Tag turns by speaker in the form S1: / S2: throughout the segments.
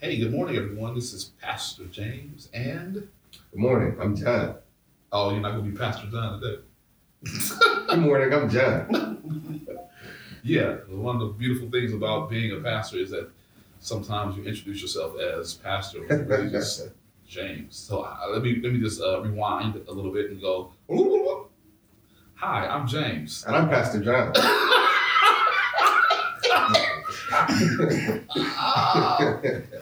S1: Hey, good morning, everyone. This is Pastor James, and
S2: Good morning, I'm John.
S1: oh, you're not gonna be Pastor John today.
S2: Good morning, I'm John.
S1: Yeah, one of the beautiful things about being a pastor is that sometimes you introduce yourself as pastor, really just James. So uh, let me let me just uh, rewind a little bit and go. Hi, I'm James.
S2: And I'm Pastor John.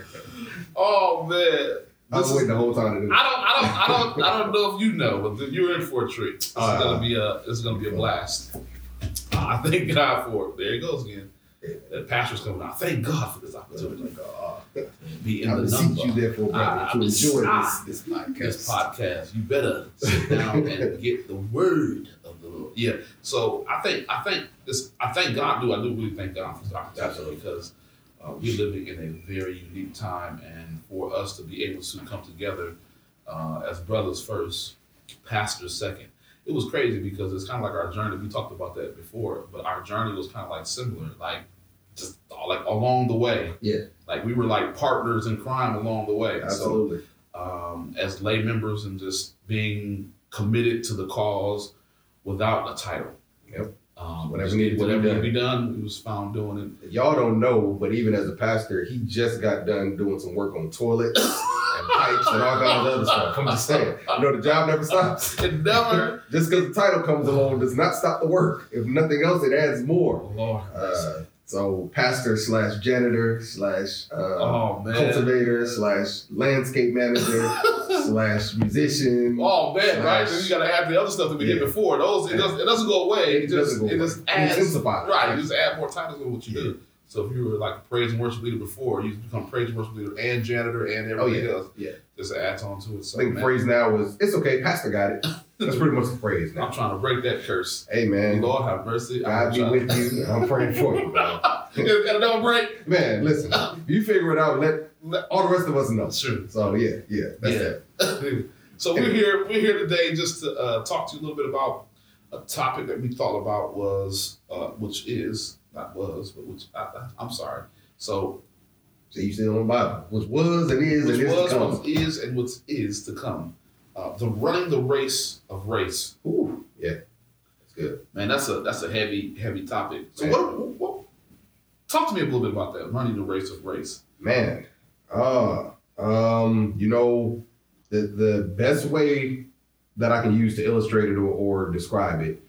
S1: oh man,
S2: I was waiting the whole time to do
S1: I don't, I don't, I don't, I don't know if you know, but you're in for a treat. It's
S2: Uh,
S1: gonna be a, is gonna be a blast. I thank God for it. There he goes again. The pastor's coming out. Thank God for this opportunity. Be in
S2: I
S1: the number.
S2: you, therefore, brother,
S1: I-
S2: to
S1: I
S2: enjoy this, this podcast.
S1: This podcast, you better sit down and get the word of the Lord. Yeah. So I think, I think this, I thank God. Do I do really thank God for this opportunity because uh, we're living in a very unique time, and for us to be able to come together uh, as brothers first, pastors second. It was crazy because it's kind of like our journey. We talked about that before, but our journey was kind of like similar, like just like along the way.
S2: Yeah.
S1: Like we were like partners in crime along the way. So
S2: Absolutely.
S1: um, as lay members and just being committed to the cause without a title.
S2: Yep.
S1: Um,
S2: Whatever needed to be
S1: whatever
S2: done.
S1: needed to be done, we was found doing it.
S2: Y'all don't know, but even as a pastor, he just got done doing some work on toilets and pipes and all kinds of other stuff. I'm just saying. You know, the job never stops.
S1: It never.
S2: Just because the title comes along does not stop the work. If nothing else, it adds more.
S1: Lord.
S2: Uh, so, pastor slash janitor slash uh,
S1: oh
S2: cultivator slash landscape manager slash musician.
S1: Oh man, right? Then you gotta add the other stuff that we did before. Those it doesn't, it doesn't go away. It,
S2: It
S1: just it just adds
S2: intensifies.
S1: right. You just add more titles to what you do. So if you were like a praise and worship leader before, you become praise and worship leader and janitor and everything
S2: yeah.
S1: else.
S2: Yeah.
S1: Just adds on to it. So
S2: I think
S1: man,
S2: phrase now is "It's okay, pastor got it." That's pretty much the phrase now.
S1: I'm trying to break that curse.
S2: Hey man,
S1: Lord have mercy.
S2: God
S1: I'm
S2: be with you. I'm praying for you, bro.
S1: Got another break?
S2: Man, listen, you figure it out. Let, let all the rest of us know.
S1: True.
S2: So yeah, yeah, that's
S1: Yeah.
S2: it.
S1: so we're here. We're here today just to uh, talk to you a little bit about a topic that we thought about was, uh, which is not was, but which I, I'm sorry. So
S2: So you still on the Bible, which was and is
S1: which
S2: and is
S1: was,
S2: to come.
S1: what is, and what is to come. Uh, the running the race of race.
S2: Ooh, yeah, that's good.
S1: Man, that's a that's a heavy heavy topic. So what, what? Talk to me a little bit about that. Running the race of race.
S2: Man, uh, um, you know, the the best way that I can use to illustrate it or, or describe it,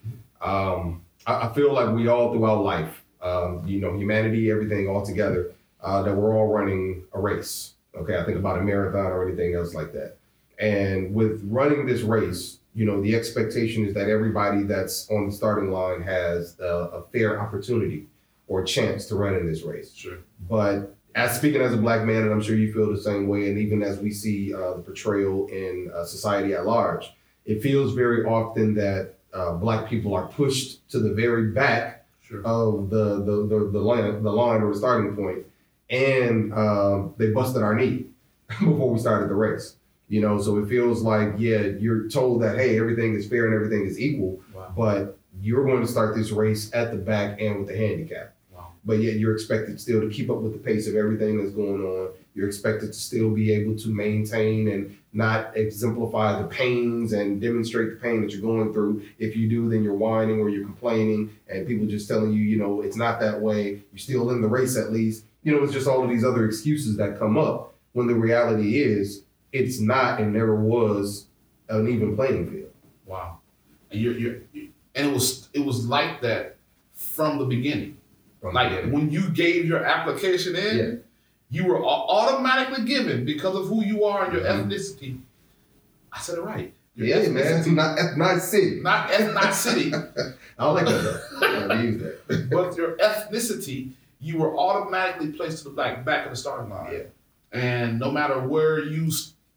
S2: um, I, I feel like we all throughout life, um, you know, humanity, everything all together, uh, that we're all running a race. Okay, I think about a marathon or anything else like that. And with running this race, you know, the expectation is that everybody that's on the starting line has a, a fair opportunity or chance to run in this race.
S1: Sure.
S2: But as speaking as a black man, and I'm sure you feel the same way, and even as we see uh, the portrayal in uh, society at large, it feels very often that uh, black people are pushed to the very back
S1: Sure.
S2: of the the the, the line the line or the starting point, and um, they busted our knee before we started the race. You know, so it feels like yeah, you're told that hey, everything is fair and everything is equal,
S1: Wow.
S2: but you're going to start this race at the back and with the handicap
S1: Wow.
S2: but yet you're expected still to keep up with the pace of everything that's going on. You're expected to still be able to maintain and not exemplify the pains and demonstrate the pain that you're going through. If you do, then you're whining or you're complaining, and people just telling you, you know, it's not that way. You're still in the race at least. You know, it's just all of these other excuses that come up when the reality is it's not and never was an even playing field.
S1: Wow. And you're, you're, and it was it was like that from the beginning.
S2: From
S1: Like
S2: the beginning.
S1: when you gave your application in,
S2: Yeah.
S1: you were automatically given because of who you are and your
S2: Mhm.
S1: ethnicity. I said it right. Your
S2: yeah, man, it's
S1: ethnicity,
S2: not ethnicity.
S1: not ethnicity,
S2: I don't like that. I use that.
S1: but your ethnicity. You were automatically placed to the back back of the starting line.
S2: Yeah.
S1: And no matter where you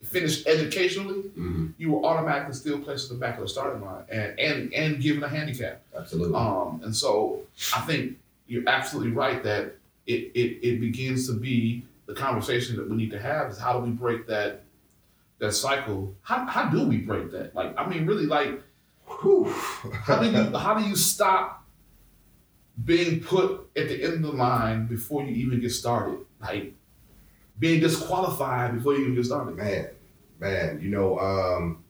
S1: finished educationally,
S2: Mhm.
S1: you were automatically still placed at the back of the starting line and and and given a handicap.
S2: Absolutely.
S1: Um, and so I think you're absolutely right that it, it it begins to be the conversation that we need to have is how do we break that that cycle? How how do we break that? Like I mean, really, like
S2: Whew.
S1: how do you how do you stop being put at the end of the line before you even get started? Like being disqualified before you even get started?
S2: Man, man, you know, um,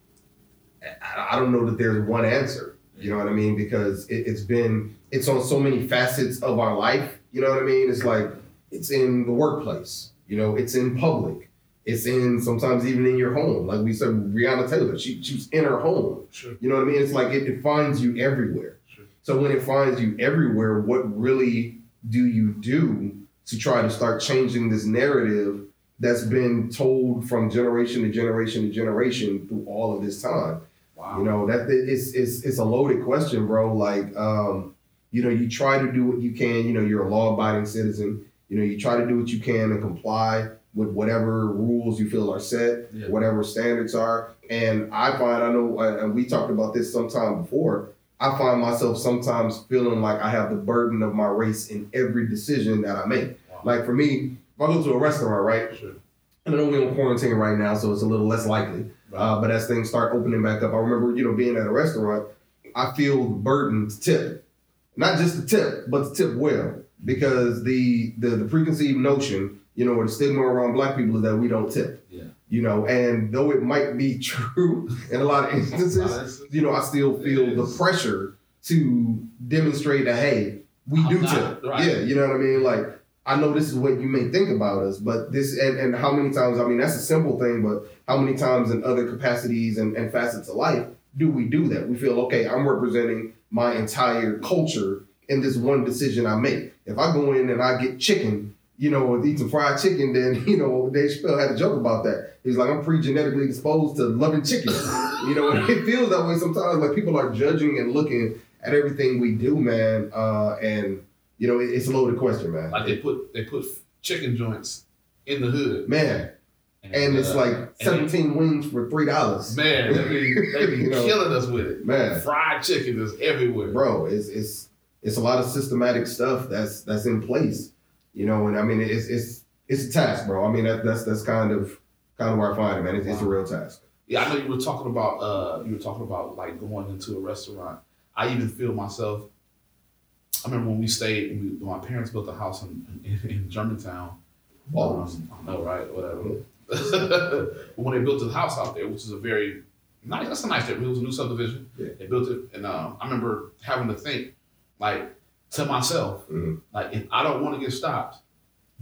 S2: I, I don't know that there's one answer. You know what I mean? Because it, it's been it's on so many facets of our life. You know what I mean? It's like it's in the workplace. You know, it's in public. It's in sometimes even in your home. Like we said, Breonna Taylor, she, she's in her home.
S1: Sure.
S2: You know what I mean? It's like it, it finds you everywhere.
S1: Sure.
S2: So when it finds you everywhere, what really do you do to try to start changing this narrative that's been told from generation to generation to generation through all of this time?
S1: Wow.
S2: You know, that it's it's it's a loaded question, bro. Like um, you know, you try to do what you can, you know, you're a law abiding citizen. You know, you try to do what you can and comply with whatever rules you feel are set,
S1: Yeah.
S2: whatever standards are. And I find, I know, and we talked about this sometime before, I find myself sometimes feeling like I have the burden of my race in every decision that I make. Like for me, if I go to a restaurant, right,
S1: Sure.
S2: and I know we're on quarantine right now, so it's a little less likely. Uh, but as things start opening back up, I remember, you know, being at a restaurant, I feel the burden to tip. Not just the tip, but to tip well. Because the, the the preconceived notion, you know, or the stigma around black people is that we don't tip.
S1: Yeah.
S2: You know, and though it might be true in a lot of instances, you know, I still feel the pressure to demonstrate that hey, we
S1: I'm
S2: do
S1: not-
S2: tip.
S1: right.
S2: Yeah, you know what I mean? Like I know this is what you may think about us, but this and, and how many times, I mean that's a simple thing, but how many times in other capacities and, and facets of life do we do that? We feel, okay, I'm representing my entire culture in this one decision I make. If I go in and I get chicken, you know, or eat some fried chicken, then, you know, Dave Chappelle had a joke about that. He's like, I'm pre-genetically exposed to loving chicken. you know, it feels that way sometimes. Like people are judging and looking at everything we do, man. Uh, and, you know, it's a loaded question, man.
S1: Like they put they put chicken joints in the hood,
S2: man. And it's
S1: uh,
S2: like
S1: and
S2: 17 wings for $3.
S1: Man, they be, they be
S2: You know.
S1: killing us with it.
S2: Man.
S1: Fried chicken is everywhere.
S2: bro it's it's it's a lot of systematic stuff that's that's in place you know and i mean it's it's it's a task bro i mean that, that's that's kind of kind of where i find it man it's, it's a real task
S1: Yeah, I know you were talking about uh you were talking about like going into a restaurant. I even feel myself. I remember when we stayed, when, we, my parents built a house in in, in Germantown.
S2: Balls.
S1: Um, I know, right? Whatever. but when they built the house out there, which is a very nice, that's a nice area. It was a new subdivision.
S2: Yeah.
S1: They built it, and um, I remember having to think, like, to myself,
S2: Mhm.
S1: like, if I don't want to get stopped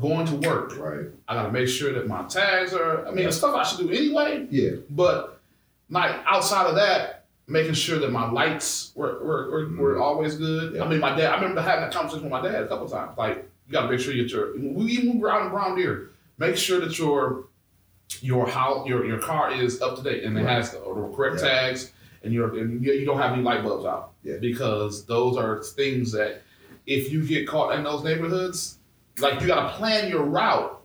S1: going to work,
S2: right
S1: I got to make sure that my tags are. I mean, the stuff I should do anyway.
S2: yeah
S1: But like outside of that, making sure that my lights were were, were, were mm-hmm. always good.
S2: Yeah.
S1: I mean, my dad. I remember having that conversation with my dad a couple times. Like, you got to make sure you get your. We even move around in Brown Deer. Make sure that your your house your your car is up to date and it
S2: Right.
S1: has the, the correct
S2: Yeah.
S1: tags and you're and you you don't have any light bulbs out.
S2: Yeah.
S1: Because those are things that if you get caught in those neighborhoods, like you got to plan your route.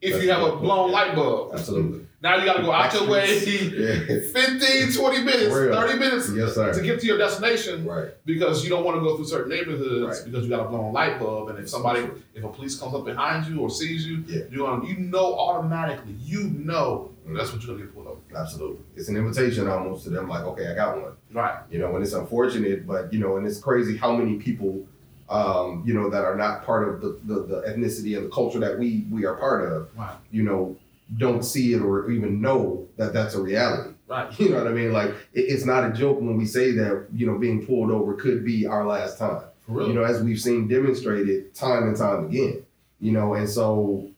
S1: If you have a blown light bulb,
S2: absolutely
S1: now you got to go out your way
S2: yeah
S1: 15, 20 minutes, 30 minutes
S2: yes
S1: to get to your destination
S2: right
S1: because you don't want to go through certain neighborhoods
S2: Right.
S1: because you got a blown light bulb. And if somebody, if a police comes up behind you or sees you,
S2: Yeah.
S1: you're gonna, you know automatically, you know that's what you're gonna get pulled over.
S2: absolutely it's an invitation almost to them like okay i got one
S1: Right.
S2: you know, and it's unfortunate, but you know, and it's crazy how many people, um, you know, that are not part of the, the, the ethnicity and the culture that we we are part of,
S1: Right.
S2: you know, don't see it or even know that that's a reality.
S1: Right.
S2: You know what I mean? Like it, it's not a joke when we say that you know being pulled over could be our last time.
S1: For real.
S2: You know, as we've seen demonstrated time and time again. You know, and so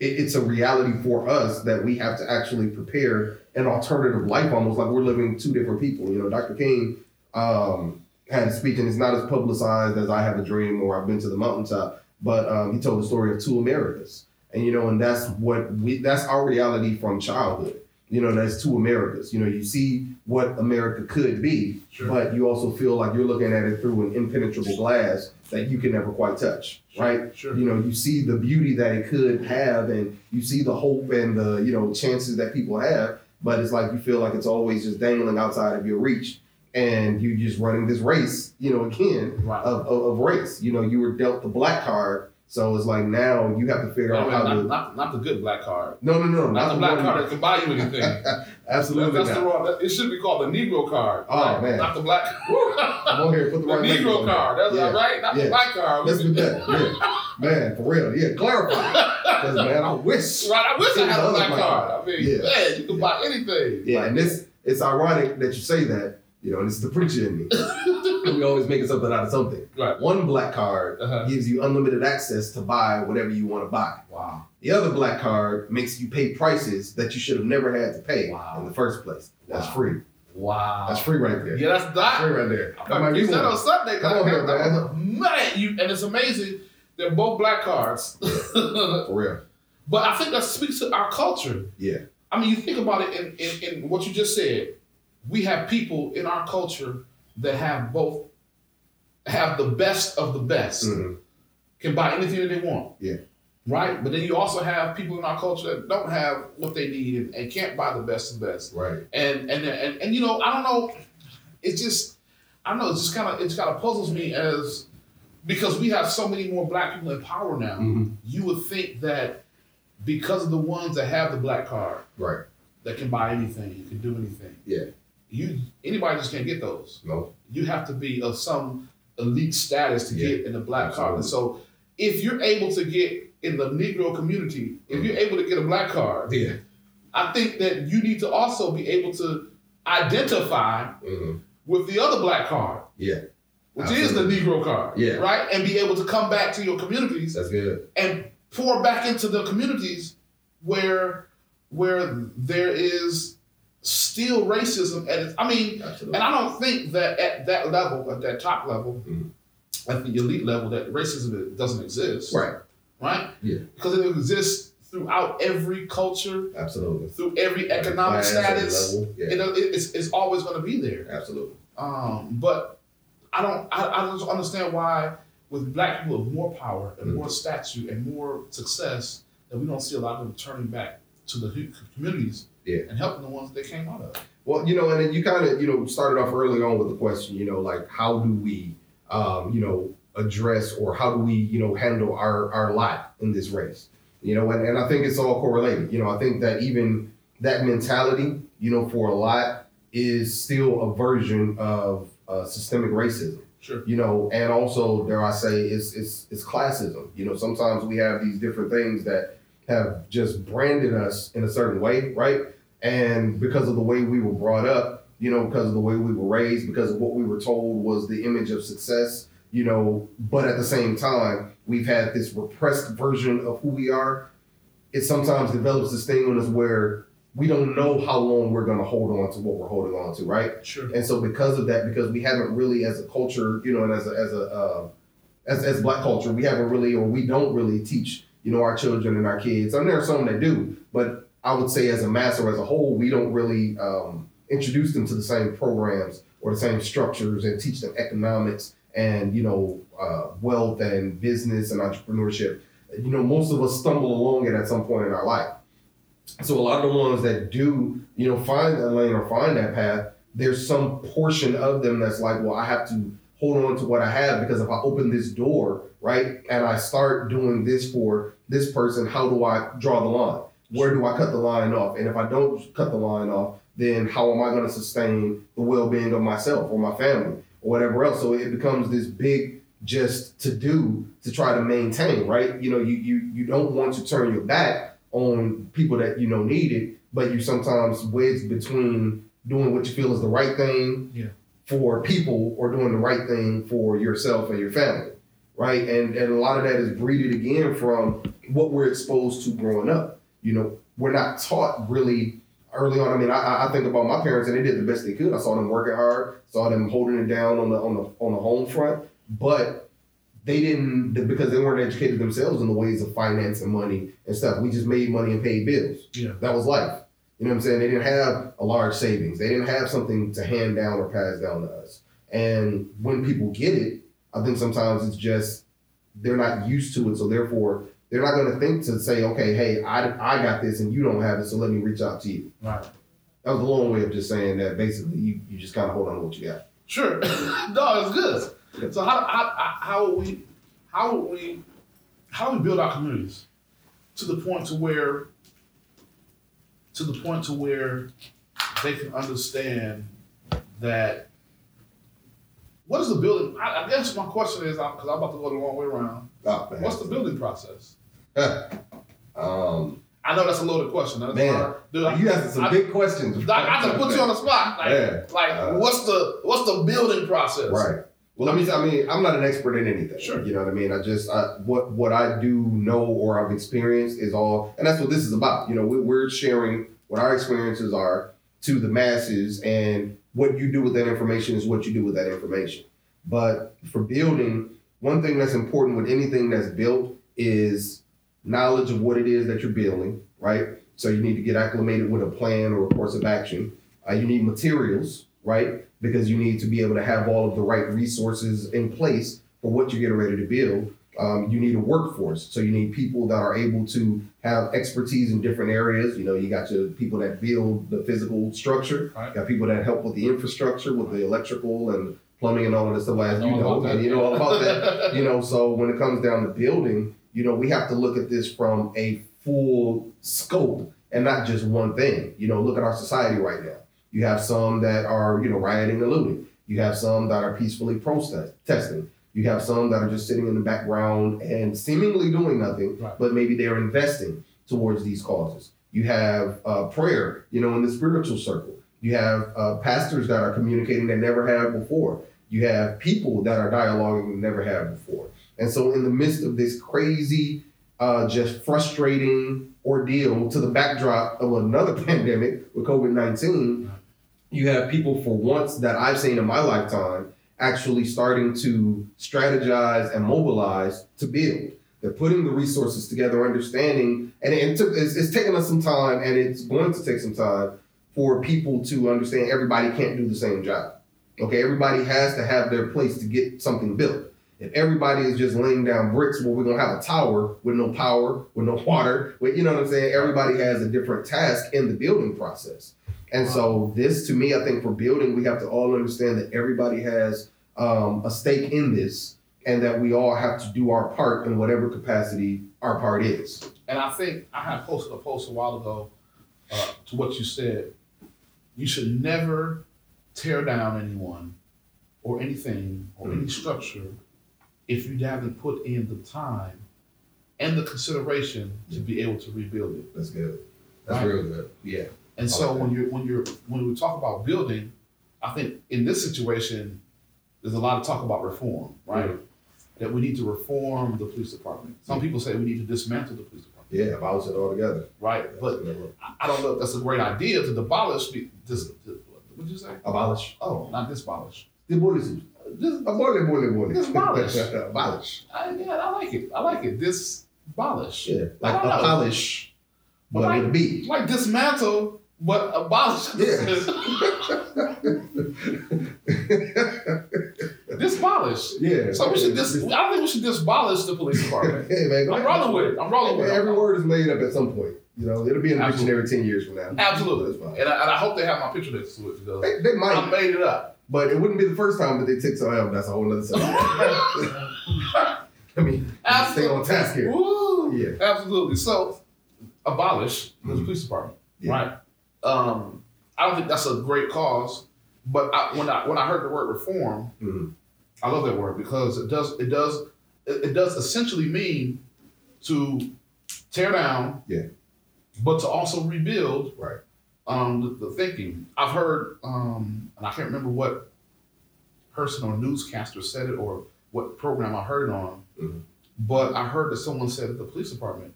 S2: it, it's a reality for us that we have to actually prepare an alternative life, almost like we're living two different people. You know, Dr. King um, had a speech, and it's not as publicized as I Have a Dream or I've Been to the Mountaintop, but um, he told the story of two Americas. And you know, and that's what we that's our reality from childhood. You know, that's two Americas. You know, you see what America could be,
S1: Sure.
S2: but you also feel like you're looking at it through an impenetrable glass that you can never quite touch, right?
S1: Sure.
S2: You know, you see the beauty that it could have, and you see the hope and the you know chances that people have, but it's like you feel like it's always just dangling outside of your reach, and you just running this race, you know, again of, of, of race. You know, you were dealt the black card So it's like now you have to figure
S1: I
S2: out
S1: mean,
S2: how
S1: not,
S2: to.
S1: not, not the good black card.
S2: No, no, no,
S1: Not, the black
S2: one-
S1: card that can buy you anything.
S2: Absolutely
S1: That's the wrong. that- It should be called the Negro card.
S2: Oh,
S1: right?
S2: man.
S1: Not the black.
S2: Come on here, put the,
S1: the
S2: right
S1: Negro card. That's
S2: Yeah.
S1: right. Not
S2: Yeah.
S1: the black card.
S2: Let's do that. Yeah. Man, for real. Yeah, clarify. Because man, I wish.
S1: Right. I wish I had a black
S2: black
S1: card.
S2: card.
S1: I mean,
S2: Yeah.
S1: man, you can buy anything.
S2: Yeah, and this it's ironic that you say that, you know, and it's the preacher in me. we always making something out of something.
S1: Right.
S2: One black card
S1: Uh-huh.
S2: gives you unlimited access to buy whatever you want to buy.
S1: Wow.
S2: The other black card makes you pay prices that you should have never had to pay
S1: Wow.
S2: in the first place. That's
S1: Wow.
S2: free.
S1: Wow.
S2: That's free right there.
S1: Yeah, that's
S2: That's
S1: that.
S2: free right there. That might
S1: You
S2: be
S1: said
S2: one.
S1: on Sunday.
S2: Come on here, man.
S1: Man, you and it's amazing. They're both black cards.
S2: For real.
S1: But I think that speaks to our culture.
S2: Yeah.
S1: I mean, you think about it in, in, in what you just said. We have people in our culture that have both have the best of the best,
S2: Mhm.
S1: can buy anything that they want.
S2: Yeah.
S1: Right? But then you also have people in our culture that don't have what they need and, and can't buy the best of the best.
S2: Right.
S1: And and and, and you know, I don't know, it's just I don't know, it's just kinda it's kinda puzzles me as because we have so many more black people in power now,
S2: Mhm.
S1: you would think that because of the ones that have the black card
S2: Right.
S1: that can buy anything, you can do anything.
S2: Yeah.
S1: You anybody just can't get those.
S2: No.
S1: You have to be of some elite status to
S2: Yeah.
S1: get in the black card. And so if you're able to get in the Negro community, if you're able to get a black card,
S2: Yeah.
S1: I think that you need to also be able to identify
S2: Mhm.
S1: with the other black card,
S2: Yeah.
S1: which
S2: Absolutely.
S1: is the Negro card.
S2: Yeah.
S1: Right? And be able to come back to your communities
S2: That's good.
S1: and pour back into the communities where where there is still racism at its, I mean,
S2: Absolutely.
S1: and I don't think that at that level, at that top level,
S2: Mhm.
S1: at the elite level, that racism doesn't exist.
S2: Right.
S1: Right?
S2: Yeah.
S1: Because it exists throughout every culture,
S2: Absolutely.
S1: through every economic
S2: every
S1: status.
S2: level. Yeah.
S1: It- it's, it's always going to be there.
S2: Absolutely.
S1: Um, but I don't I, I don't understand why with black people with more power and
S2: Mm.
S1: more stature and more success that we don't see a lot of them turning back to the communities
S2: Yeah.
S1: and helping the ones they came out of.
S2: Well, you know, and then you kind of, you know, started off early on with the question, you know, like how do we, um, you know, address or how do we, you know, handle our our lot in this race, you know, and, and I think it's all correlated. You know, I think that even that mentality, you know, for a lot is still a version of uh, systemic racism
S1: Sure.
S2: you know, and also dare I say it's it's it's classism. You know, sometimes we have these different things that have just branded us in a certain way, right? And because of the way we were brought up, you know, because of the way we were raised, because of what we were told was the image of success, you know, but at the same time, we've had this repressed version of who we are. It sometimes develops this thing on us where we don't know how long we're going to hold on to what we're holding on to, right?
S1: Sure.
S2: And so because of that, because we haven't really as a culture, you know, and as a as a uh, as, as black culture, we haven't really or we don't really teach, you know, our children and our kids. I mean, there are some that do, but I would say as a mass or as a whole, we don't really um, introduce them to the same programs or the same structures and teach them economics and you know uh, wealth and business and entrepreneurship. You know, most of us stumble along it at some point in our life. So a lot of the ones that do, you know, find that lane or find that path, there's some portion of them that's like, well, I have to hold on to what I have because if I open this door, right, and I start doing this for this person, how do I draw the line? Where do I cut the line off? And if I don't cut the line off, then how am I going to sustain the well-being of myself or my family or whatever else? So it becomes this big just to do to try to maintain, right? You know, you you you don't want to turn your back on people that you know need it, but you sometimes wedge between doing what you feel is the right thing
S1: Yeah.
S2: for people or doing the right thing for yourself and your family, right? And and a lot of that is breeded again from what we're exposed to growing up. You know, we're not taught really early on. I mean, I, I think about my parents and they did the best they could. I saw them working hard, saw them holding it down on the on the on the home front, but they didn't because they weren't educated themselves in the ways of finance and money and stuff. We just made money and paid bills.
S1: Yeah.
S2: That was life. You know what I'm saying? They didn't have a large savings. They didn't have something to hand down or pass down to us. And when people get it, I think sometimes it's just they're not used to it, so therefore they're not going to think to say, okay, hey, I, I got this and you don't have it, so let me reach out to you.
S1: Right.
S2: That was a long way of just saying that basically you, you just kind of hold on to what you got.
S1: Sure. no, it's good. So how, how how would we how would we how we build our communities to the point to where to the point to where they can understand that what is the building? I, I guess my question is because I'm about to go the long way around. What's the building process?
S2: um,
S1: I know that's a loaded question. That's
S2: Man,
S1: hard. Dude, I,
S2: you asked some
S1: I-
S2: big questions.
S1: I, I just put you on the spot. Like,
S2: Yeah.
S1: like
S2: Uh,
S1: what's the what's the building process?
S2: Right. Well, let me. I mean, I'm not an expert in anything.
S1: Sure.
S2: You know what I mean. I just I, what what I do know or I've experienced is all, and that's what this is about. You know, we, we're sharing what our experiences are to the masses, and what you do with that information is what you do with that information. But for building, one thing that's important with anything that's built is knowledge of what it is that you're building. Right. So you need to get acclimated with a plan or a course of action. Uh, you need materials. Right because you need to be able to have all of the right resources in place for what you're getting ready to build. Um, you need a workforce, so you need people that are able to have expertise in different areas. You know, you got your people that build the physical structure,
S1: Right.
S2: you got people that help with the infrastructure, with the electrical and plumbing and all of this stuff, as you know, and you know all about that. you know, so when it comes down to building, you know, we have to look at this from a full scope and not just one thing. You know, look at our society right now. You have some that are, you know, rioting and looting. You have some that are peacefully protesting. You have some that are just sitting in the background and seemingly doing nothing,
S1: Right.
S2: but maybe they're investing towards these causes. You have uh, prayer, you know, in the spiritual circle. You have uh, pastors that are communicating they never have before. You have people that are dialoguing they never have before. And so, in the midst of this crazy, uh, just frustrating ordeal to the backdrop of another pandemic with COVID 19, you have people for once that I've seen in my lifetime actually starting to strategize and mobilize to build. They're putting the resources together, understanding, and it took it's, it's taken us some time, and it's going to take some time for people to understand everybody can't do the same job. Okay, everybody has to have their place to get something built. If everybody is just laying down bricks, well, we're gonna have a tower with no power, with no water. With, you know what I'm saying? Everybody has a different task in the building process. And so, this to me, I think for building, we have to all understand that everybody has um, a stake in this, and that we all have to do our part in whatever capacity our part is.
S1: And I think I had posted a post a while ago uh, to what you said. You should never tear down anyone or anything or any hmm. structure if you haven't put in the time and the consideration to be hmm. able to rebuild it.
S2: That's good. That's
S1: Right.
S2: real good. Yeah.
S1: And
S2: I
S1: so
S2: like
S1: when you're when you're when we talk about building, I think in this situation, there's a lot of talk about reform, right? Hmm. That we need to reform the police department. Some people say we need to dismantle the police department,
S2: Yeah, abolish it all together.
S1: right? But I- don't know if that's a great idea to abolish. This, what did you say?
S2: abolish.
S1: Oh, not disabolish.
S2: Demolish.
S1: Dis,
S2: Abolish, abolish, abolish.
S1: Disabolish.
S2: abolish.
S1: I, yeah, I like it. I like it. Disabolish.
S2: Yeah, like
S1: I don't know.
S2: abolish, but
S1: Like-
S2: with B.
S1: Like dismantle, but abolish. disabolish.
S2: yeah.
S1: So we should dis- I don't think we should disabolish the police department.
S2: Hey man,
S1: I'm rolling with it. I'm rolling with it.
S2: Every word is made up at some point. You know, it'll be in the
S1: Absolutely.
S2: dictionary ten years from now.
S1: Absolutely.
S2: That's fine.
S1: And I, and I hope they have my picture next to it because
S2: They, they
S1: I made it up.
S2: but it wouldn't be the first time that they take some out. That's a whole other subject. I mean, stay on task here.
S1: Woo!
S2: Yeah.
S1: Absolutely. So abolish the
S2: Mhm.
S1: police department.
S2: Yeah.
S1: Right. Um, I don't think that's a great cause, but I, when I when I heard the word reform,
S2: Mhm.
S1: I love that word because it does it does it, does essentially mean to tear down,
S2: Yeah.
S1: but to also rebuild,
S2: Right.
S1: Um, the, the thinking. I've heard, um, and I can't remember what person or newscaster said it or what program I heard it on,
S2: Mhm.
S1: but I heard that someone said that the police department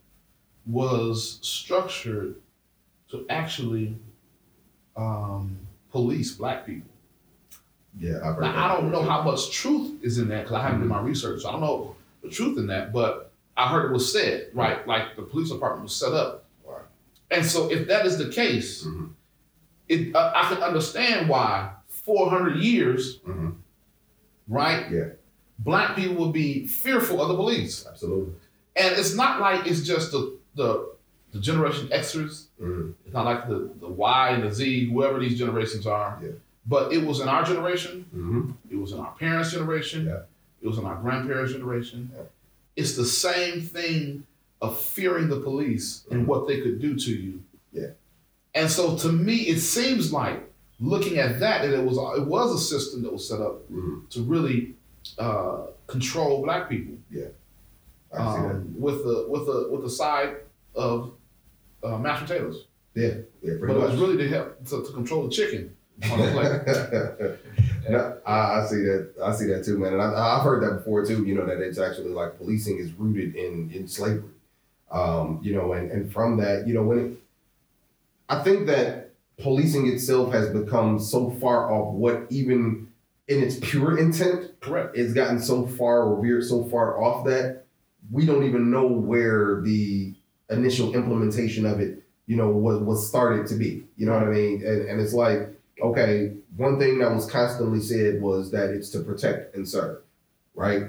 S1: was structured to actually um, police black people.
S2: Yeah, I've heard
S1: I don't know how much truth is in that because I haven't done my research. So I don't know the truth in that, but I heard it was said, right? Like the police department was set up.
S2: Right.
S1: And so if that is the case,
S2: Mhm.
S1: it, uh, I can understand why 400 years,
S2: Mhm.
S1: right?
S2: Yeah.
S1: Black people would be fearful of the police.
S2: Absolutely.
S1: And it's not like it's just the, the, the Generation Xers.
S2: Mhm.
S1: It's not like the, the Y and the Z, whoever these generations are.
S2: Yeah.
S1: But it was in our generation.
S2: Mhm.
S1: It was in our parents' generation.
S2: Yeah.
S1: It was in our grandparents' generation.
S2: Yeah.
S1: it's the same thing of fearing the police and what they could do to you.
S2: Yeah.
S1: And so to me, it seems like looking at that, that it was it was a system that was set up
S2: Mhm.
S1: to really uh, control black people
S2: that.
S1: um, with the with the with the side of uh, mashed potatoes.
S2: Yeah, yeah,
S1: But
S2: pretty
S1: it was really to help to, to control the chicken on the
S2: no, I, I see that. I see that too, man. And I, I've heard that before too. You know that it's actually like policing is rooted in in slavery. Um, you know, and and from that, you know, when it, I think that policing itself has become so far off what even in its pure intent
S1: Correct.
S2: it's gotten so far or veered so far off that we don't even know where the initial implementation of it, you know, was, was started to be. You know what I mean? And, and it's like, okay, one thing that was constantly said was that it's to protect and serve, right?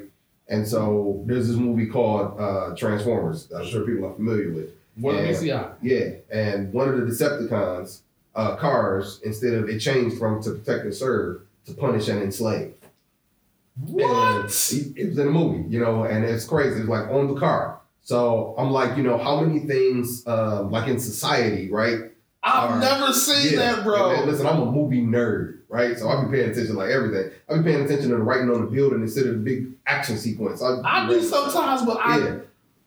S2: And so there's this movie called uh, Transformers. I'm sure people are familiar with.
S1: What
S2: Yeah.
S1: a BCI.
S2: Yeah, and one of the Decepticons uh, cars, instead of it changed from to protect and serve to punish and enslave.
S1: What?
S2: it, it was in a movie, you know, and it's crazy. It's like on the car. So I'm like, you know, how many things, uh, like in society, right?
S1: I've never seen
S2: Yeah.
S1: that, bro.
S2: And listen, I'm a movie nerd, right? So I be paying attention to like everything. I be paying attention to the writing on the building instead of the big action sequence.
S1: I do sometimes, but I
S2: Yeah.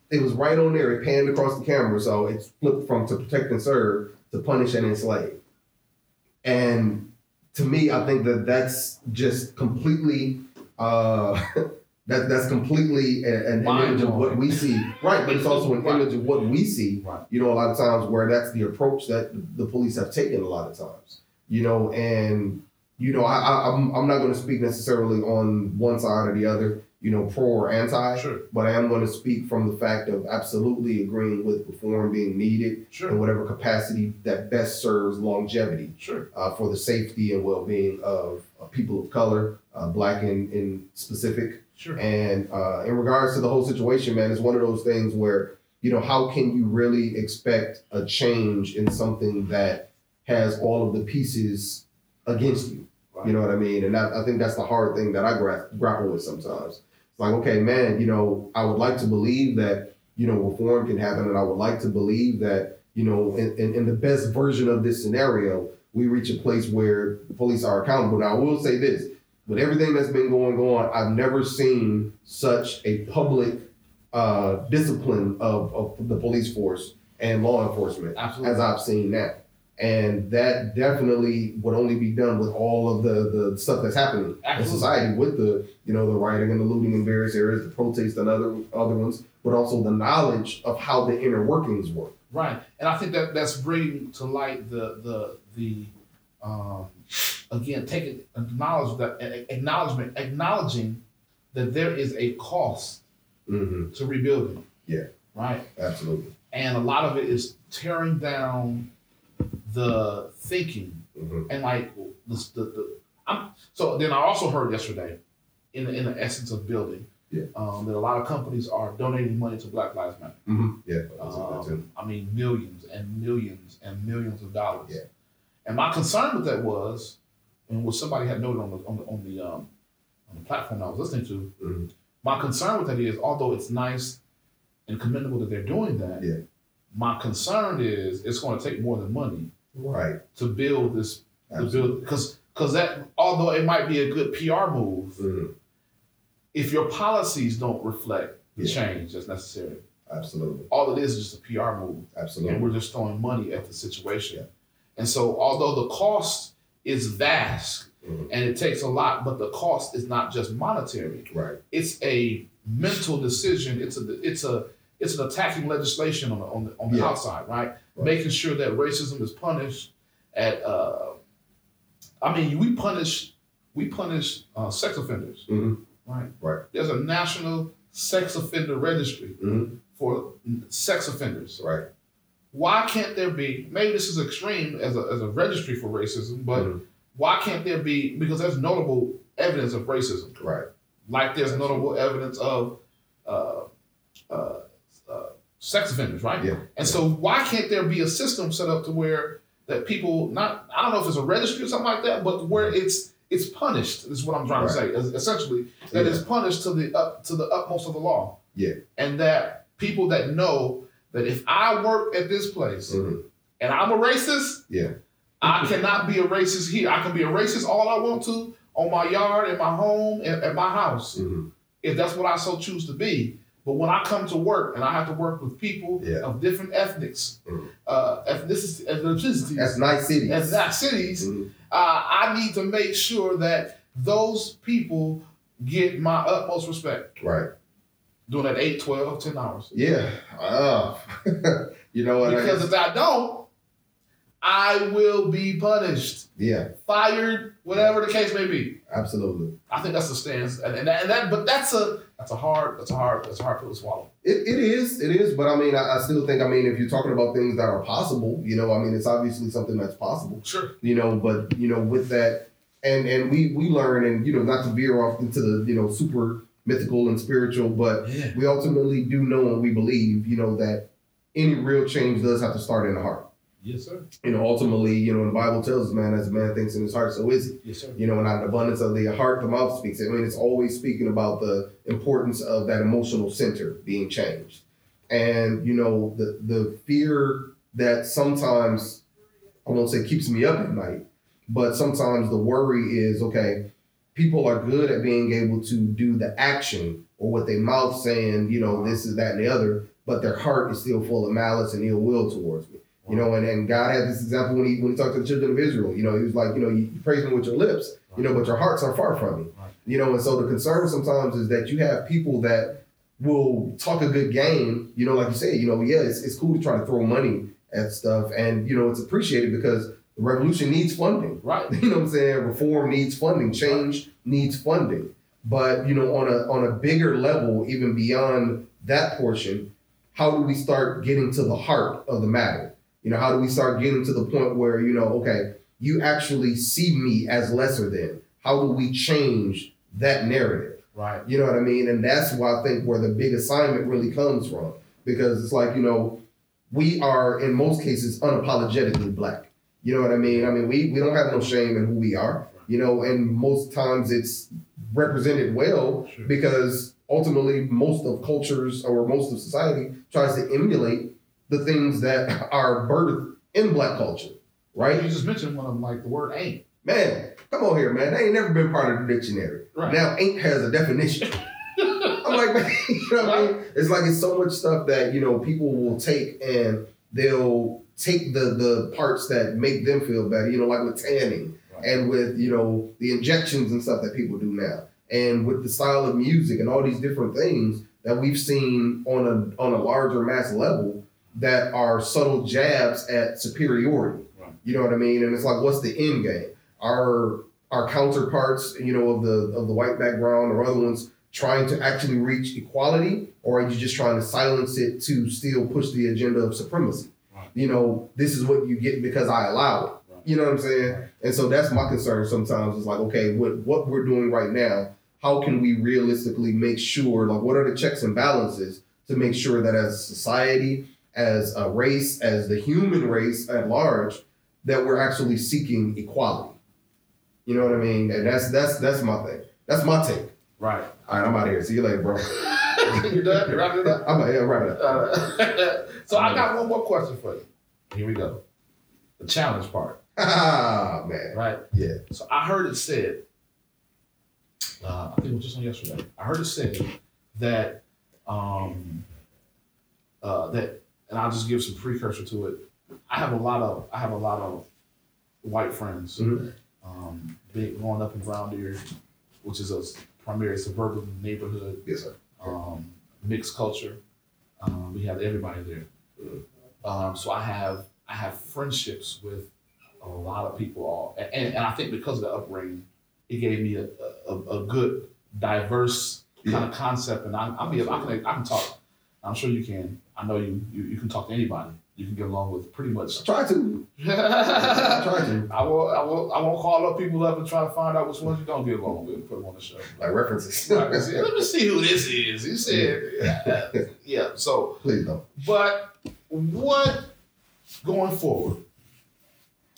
S2: It was right on there. It panned across the camera, so it's flipped from to protect and serve to punish and enslave. And to me, I think that that's just completely uh, that that's completely an, an image of what we see, right? But it's also an
S1: Right.
S2: image of what we see.
S1: Right.
S2: You know, a lot of times where that's the approach that the police have taken. A lot of times, you know, and you know, I, I I'm I'm not going to speak necessarily on one side or the other. You know, pro or anti
S1: sure,
S2: but I am going to speak from the fact of absolutely agreeing with reform being needed
S1: sure.
S2: in whatever capacity that best serves longevity
S1: sure.
S2: uh, for the safety and well-being of, uh, people of color, uh, black in, in specific.
S1: Sure.
S2: And uh, in regards to the whole situation, man, it's one of those things where you know how can you really expect a change in something that has all of the pieces against you? You know what I mean? And that, I think that's the hard thing that I gra- grapple with sometimes. It's like, okay, man, you know, I would like to believe that, you know, reform can happen. And I would like to believe that, you know, in, in, in the best version of this scenario, we reach a place where police are accountable. Now, I will say this with everything that's been going on, I've never seen such a public uh, discipline of, of the police force and law enforcement
S1: Absolutely.
S2: as I've seen now. And that definitely would only be done with all of the, the stuff that's happening in society with the, you know, the rioting and the looting in various areas, the protests and other other ones, but also the knowledge of how the inner workings work.
S1: Right, and I think that that's bringing to light the the the um, again taking acknowledge that acknowledgement acknowledging that there is a cost
S2: Mm-hmm.
S1: to rebuilding.
S2: Yeah.
S1: Right,
S2: Absolutely.
S1: and a lot of it is tearing down the thinking
S2: Mm-hmm.
S1: and like the the, the I'm, so then I also heard yesterday in the, in the essence of building
S2: Yeah.
S1: um, that a lot of companies are donating money to Black Lives Matter.
S2: Mm-hmm. Yeah. I see that too.
S1: Um, I mean, millions and millions and millions of dollars.
S2: Yeah.
S1: And my concern with that was, and what somebody had noted on the on the on the, um, on the platform I was listening to,
S2: Mhm.
S1: my concern with that is, although it's nice and commendable that they're doing that,
S2: Yeah.
S1: my concern is it's going to take more than money
S2: Right.
S1: to build this, to build because because that although it might be a good PR move,
S2: Mhm.
S1: if your policies don't reflect the
S2: Yeah.
S1: change that's necessary,
S2: Absolutely.
S1: all it is is just a PR move.
S2: Absolutely.
S1: and we're just throwing money at the situation. And so, although the cost is vast
S2: Mhm.
S1: and it takes a lot, but the cost is not just monetary.
S2: Right.
S1: It's a mental decision. It's a it's a it's an attacking legislation on the on the, on the
S2: Yeah.
S1: outside, right?
S2: Right.
S1: Making sure that racism is punished at. Uh, I mean, we punish we punish uh, sex offenders,
S2: Mhm.
S1: right?
S2: Right.
S1: There's a national sex offender registry
S2: Mhm.
S1: for sex offenders
S2: Right.
S1: Why can't there be maybe this is extreme as a, as a registry for racism but
S2: Mhm.
S1: why can't there be because there's notable evidence of racism
S2: Right.
S1: like there's notable evidence of uh, uh, uh, sex offenders right
S2: Yeah.
S1: and so why can't there be a system set up to where that people not i don't know if it's a registry or something like that but where it's it's punished is what i'm trying to say essentially that
S2: Yeah.
S1: it's punished to the up to the utmost of the law
S2: Yeah.
S1: And that people that know that if I work at this place
S2: Mhm.
S1: and I'm a racist,
S2: Yeah.
S1: I cannot be a racist here. I can be a racist all I want to on my yard, in my home, at, at my house,
S2: Mhm.
S1: if that's what I so choose to be. But when I come to work and I have to work with people
S2: Yeah.
S1: of different ethnics,
S2: Mhm.
S1: uh, ethnicities, ethnicities,
S2: nice cities.
S1: ethnic cities,
S2: Mhm.
S1: uh, I need to make sure that those people get my utmost respect.
S2: Right.
S1: Doing that 8, 12, 10 hours.
S2: Yeah. Ah. you know what? I-
S1: Because if I don't, I will be punished,
S2: yeah.
S1: fired, whatever the case may be.
S2: Absolutely.
S1: I think that's the stance, and, and, that, and that, but that's a that's a hard that's a hard that's a hard pill to swallow.
S2: It, it is, it is, but I mean, I, I still think, I mean, if you're talking about things that are possible, you know, I mean, it's obviously something that's possible,
S1: Sure.
S2: you know, but you know, with that, and and we we learn, and you know, not to veer off into the you know super mythical and spiritual, but
S1: Yeah.
S2: we ultimately do know and we believe, you know, that any real change does have to start in the heart.
S1: Yes, sir.
S2: You know, ultimately, you know, the Bible tells us, man, as a man thinks in his heart, so is he.
S1: Yes, sir.
S2: You know, and out of abundance of the heart, the mouth speaks. I mean, it's always speaking about the importance of that emotional center being changed. And, you know, the the fear that sometimes I won't say keeps me up at night, but sometimes the worry is okay, people are good at being able to do the action or what they mouth saying, you know, this is that and the other, but their heart is still full of malice and ill will towards me. You know, and, and God had this example when he when he talked to the children of Israel. You know, he was like, you know, you, praise me with your lips, you know, but your hearts are far from me. You know, and so the concern sometimes is that you have people that will talk a good game, you know, like you say, you know, yeah, it's, it's cool to try to throw money at stuff and you know it's appreciated because the revolution needs funding.
S1: Right.
S2: You know what I'm saying? Reform needs funding, change needs funding. But you know, on a on a bigger level, even beyond that portion, how do we start getting to the heart of the matter? You know, how do we start getting to the point where, you know, okay, you actually see me as lesser than? How do we change that narrative?
S1: Right.
S2: You know what I mean? And that's why I think where the big assignment really comes from. Because it's like, you know, we are in most cases unapologetically black. You know what I mean? I mean, we, we don't have no shame in who we are, you know, and most times it's represented well
S1: Sure.
S2: because ultimately most of cultures or most of society tries to emulate the things that are birthed in black culture, right?
S1: You just mentioned one of them, like the word ain't.
S2: Man, come on here, man. That ain't never been part of the dictionary.
S1: Right.
S2: Now, ain't has a definition. I'm like, man, you know what I mean? It's like it's so much stuff that, you know, people will take and they'll take the the parts that make them feel better, you know, like with tanning
S1: Right.
S2: and with, you know, the injections and stuff that people do now. And with the style of music and all these different things that we've seen on a on a larger mass level that are subtle jabs at superiority.
S1: Right.
S2: You know what I mean? And it's like, what's the end game? Our our counterparts, you know, of the of the white background or other ones trying to actually reach equality, or are you just trying to silence it to still push the agenda of supremacy?
S1: Right.
S2: You know, this is what you get because I allow it.
S1: Right.
S2: You know what I'm saying?
S1: Right.
S2: And so that's my concern sometimes is like, okay, what what we're doing right now, how can we realistically make sure, like what are the checks and balances to make sure that as a society, as a race, as the human race at large, that we're actually seeking equality. You know what I mean? And that's that's that's my thing. That's my take.
S1: Right.
S2: All right, I'm out of here. See you later, bro.
S1: you done? You wrapping it up?
S2: I'm out here, right up.
S1: Uh, so I got one more question for you. Here we go. The challenge part,
S2: Ah, man.
S1: right?
S2: Yeah.
S1: So I heard it said, uh, I think it was just on yesterday. I heard it said that um, uh, that, and I'll just give some precursor to it. I have a lot of I have a lot of white friends.
S2: Mhm.
S1: Um, big growing up in Brown Deer, which is a primarily suburban neighborhood
S2: Yes, sir.
S1: um, mixed culture. Um, we have everybody there. Um, so I have I have friendships with a lot of people all, and, and I think because of the upbringing, it gave me a, a, a good diverse kind of concept. And I, I mean, I can I can talk. I'm sure you can. I know you you, you can talk to anybody. You can get along with pretty much.
S2: I Try to.
S1: I
S2: Try to.
S1: I will I will I won't call up people up and try to find out which ones you don't get along with and put them on the show.
S2: Like references.
S1: Right, see, Let me see who this is. He said, yeah. yeah. So,
S2: Please don't.
S1: but what going forward?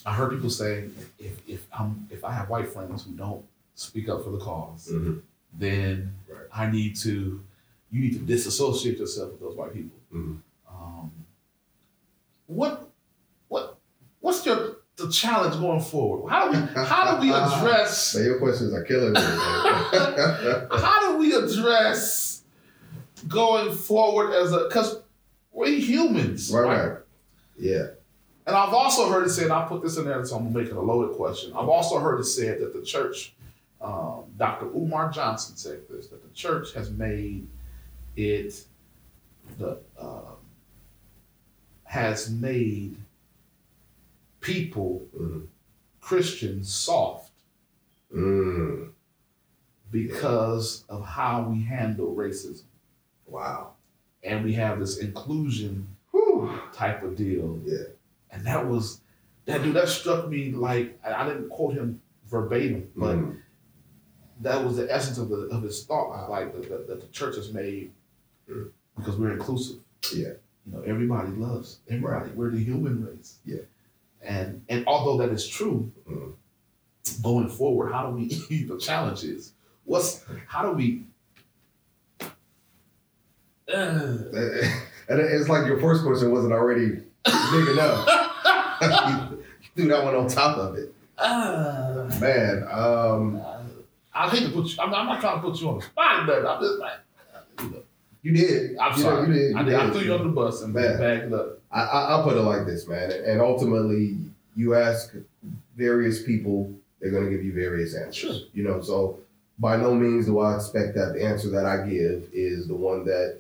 S1: I heard people saying if if I'm if I have white friends who don't speak up for the because
S2: Mhm.
S1: then
S2: Right.
S1: I need to you need to disassociate yourself with those white people.
S2: Mhm.
S1: What what what's your the challenge going forward? How do we how do we address
S2: Man, your questions are killing me.
S1: how do we address going forward as a because we're humans,
S2: right,
S1: right?
S2: right. Yeah.
S1: And I've also heard it said, I put this in there, so I'm making a loaded question. I've also heard it said that the church, um, Dr. Umar Johnson said this, that the church has made it, the um has made people,
S2: Mhm.
S1: Christians, soft
S2: Mm.
S1: because of how we handle racism.
S2: Wow.
S1: And we have this inclusion
S2: Whew.
S1: type of deal.
S2: Yeah.
S1: And that was that dude that struck me like I I didn't quote him verbatim, but
S2: Mm.
S1: that was the essence of the of his thought. Like that the, the church has made
S2: Mm.
S1: because we're inclusive.
S2: Yeah.
S1: You know, everybody loves everybody. We're the human race.
S2: Yeah.
S1: And and although that is true,
S2: Mm.
S1: going forward, how do we the challenge is what's how do we uh,
S2: And it's like your first question wasn't already big enough. you threw that one on top of it.
S1: uh,
S2: Man, um,
S1: I hate to put you. I'm, I'm not trying to put you on the spot, but I'm just like, you
S2: did.
S1: I'm
S2: you know,
S1: sorry.
S2: you did.
S1: I,
S2: you
S1: did. I threw you on the bus and
S2: Man.
S1: bagged it up.
S2: I, I, I'll put it like this, man. And ultimately, you ask various people, they're going to give you various answers.
S1: Sure.
S2: You know, so by no means do I expect that the answer that I give is the one that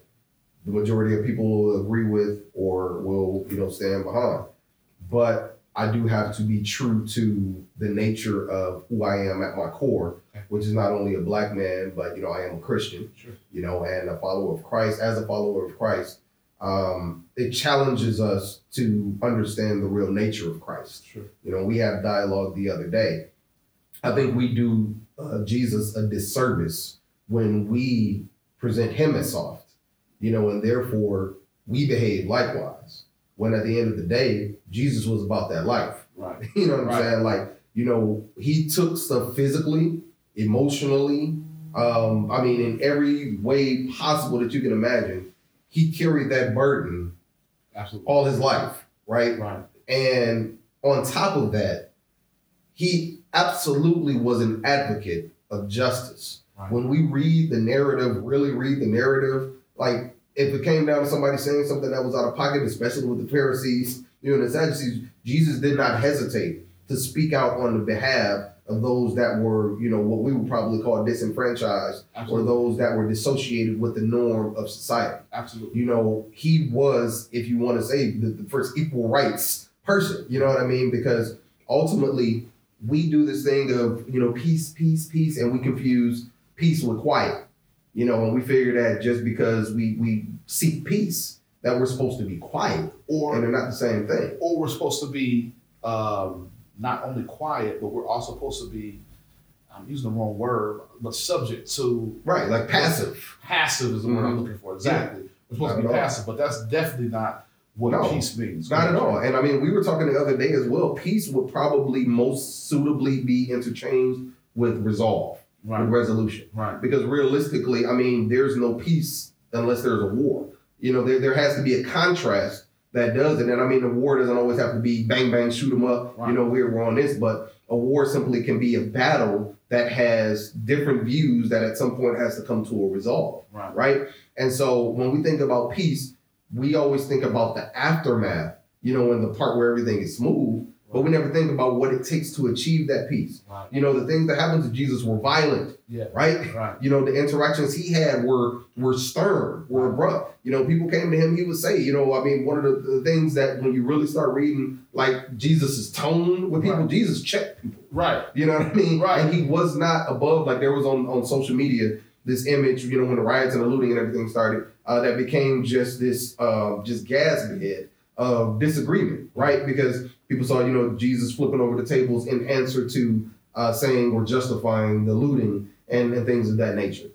S2: the majority of people will agree with or will, you know, stand behind. But I do have to be true to the nature of who I am at my core. Which is not only a black man, but you know, I am a Christian
S1: Sure.
S2: you know, and a follower of Christ. As a follower of Christ, um, it challenges us to understand the real nature of Christ.
S1: Sure.
S2: You know, we had dialogue the other day. I think we do uh, Jesus a disservice when we present him as soft, you know, and therefore we behave likewise. When at the end of the day, Jesus was about that life.
S1: Right.
S2: You know what I'm
S1: Right.
S2: saying? Like, you know, he took stuff physically, emotionally, um, I mean, in every way possible that you can imagine. He carried that burden
S1: Absolutely.
S2: all his life, right?
S1: Right.
S2: And on top of that, he absolutely was an advocate of justice.
S1: Right.
S2: When we read the narrative, really read the narrative, like if it came down to somebody saying something that was out of pocket, especially with the Pharisees, you know, the Sadducees, Jesus did not hesitate to speak out on the behalf of those that were, you know, what we would probably call disenfranchised or those that were dissociated with the norm of society
S1: Absolutely.
S2: you know, he was, if you want to say, the, the first equal rights person. You know what I mean? Because ultimately, we do this thing of, you know, peace, peace, peace, and we confuse peace with quiet. You know, and we figure that just because we we seek peace, that we're supposed to be quiet,
S1: or and
S2: they're not the same thing.
S1: or we're supposed to be um, not only quiet, but we're also supposed to be. I'm using the wrong word, but subject to
S2: Right, like passive.
S1: passive is the word I'm
S2: Mhm.
S1: looking for. Exactly. We're supposed
S2: Not
S1: to be
S2: at all.
S1: passive, but that's definitely not what
S2: No,
S1: peace means.
S2: Not at all. And I mean, we were talking the other day as well. Peace would probably most suitably be interchanged with resolve, with
S1: Right.
S2: resolution.
S1: Right.
S2: because realistically, I mean, there's no peace unless there's a war. You know, there, there has to be a contrast that does it. And I mean, the war doesn't always have to be bang, bang, shoot 'em up.
S1: Right.
S2: You know, we're, we're on this, but a war simply can be a battle that has different views that at some point has to come to a resolve,
S1: Right.
S2: right? And so when we think about peace, we always think about the aftermath, you know, in the part where everything is smooth, but we never think about what it takes to achieve that peace.
S1: Right.
S2: You know, the things that happened to Jesus were violent,
S1: Yeah.
S2: right?
S1: Right.
S2: You know, the interactions he had were were stern, were abrupt. You know, people came to him, he would say, you know, I mean, one of the, the things that when you really start reading like Jesus's tone with people,
S1: Right.
S2: Jesus checked people.
S1: Right.
S2: You know what I mean?
S1: Right.
S2: And he was not above, like there was on, on social media, this image, you know, when the riots and the looting and everything started, uh, that became just this uh, just gas bed of disagreement, right? Because people saw, you know, Jesus flipping over the tables in answer to uh, saying or justifying the looting and, and things of that nature.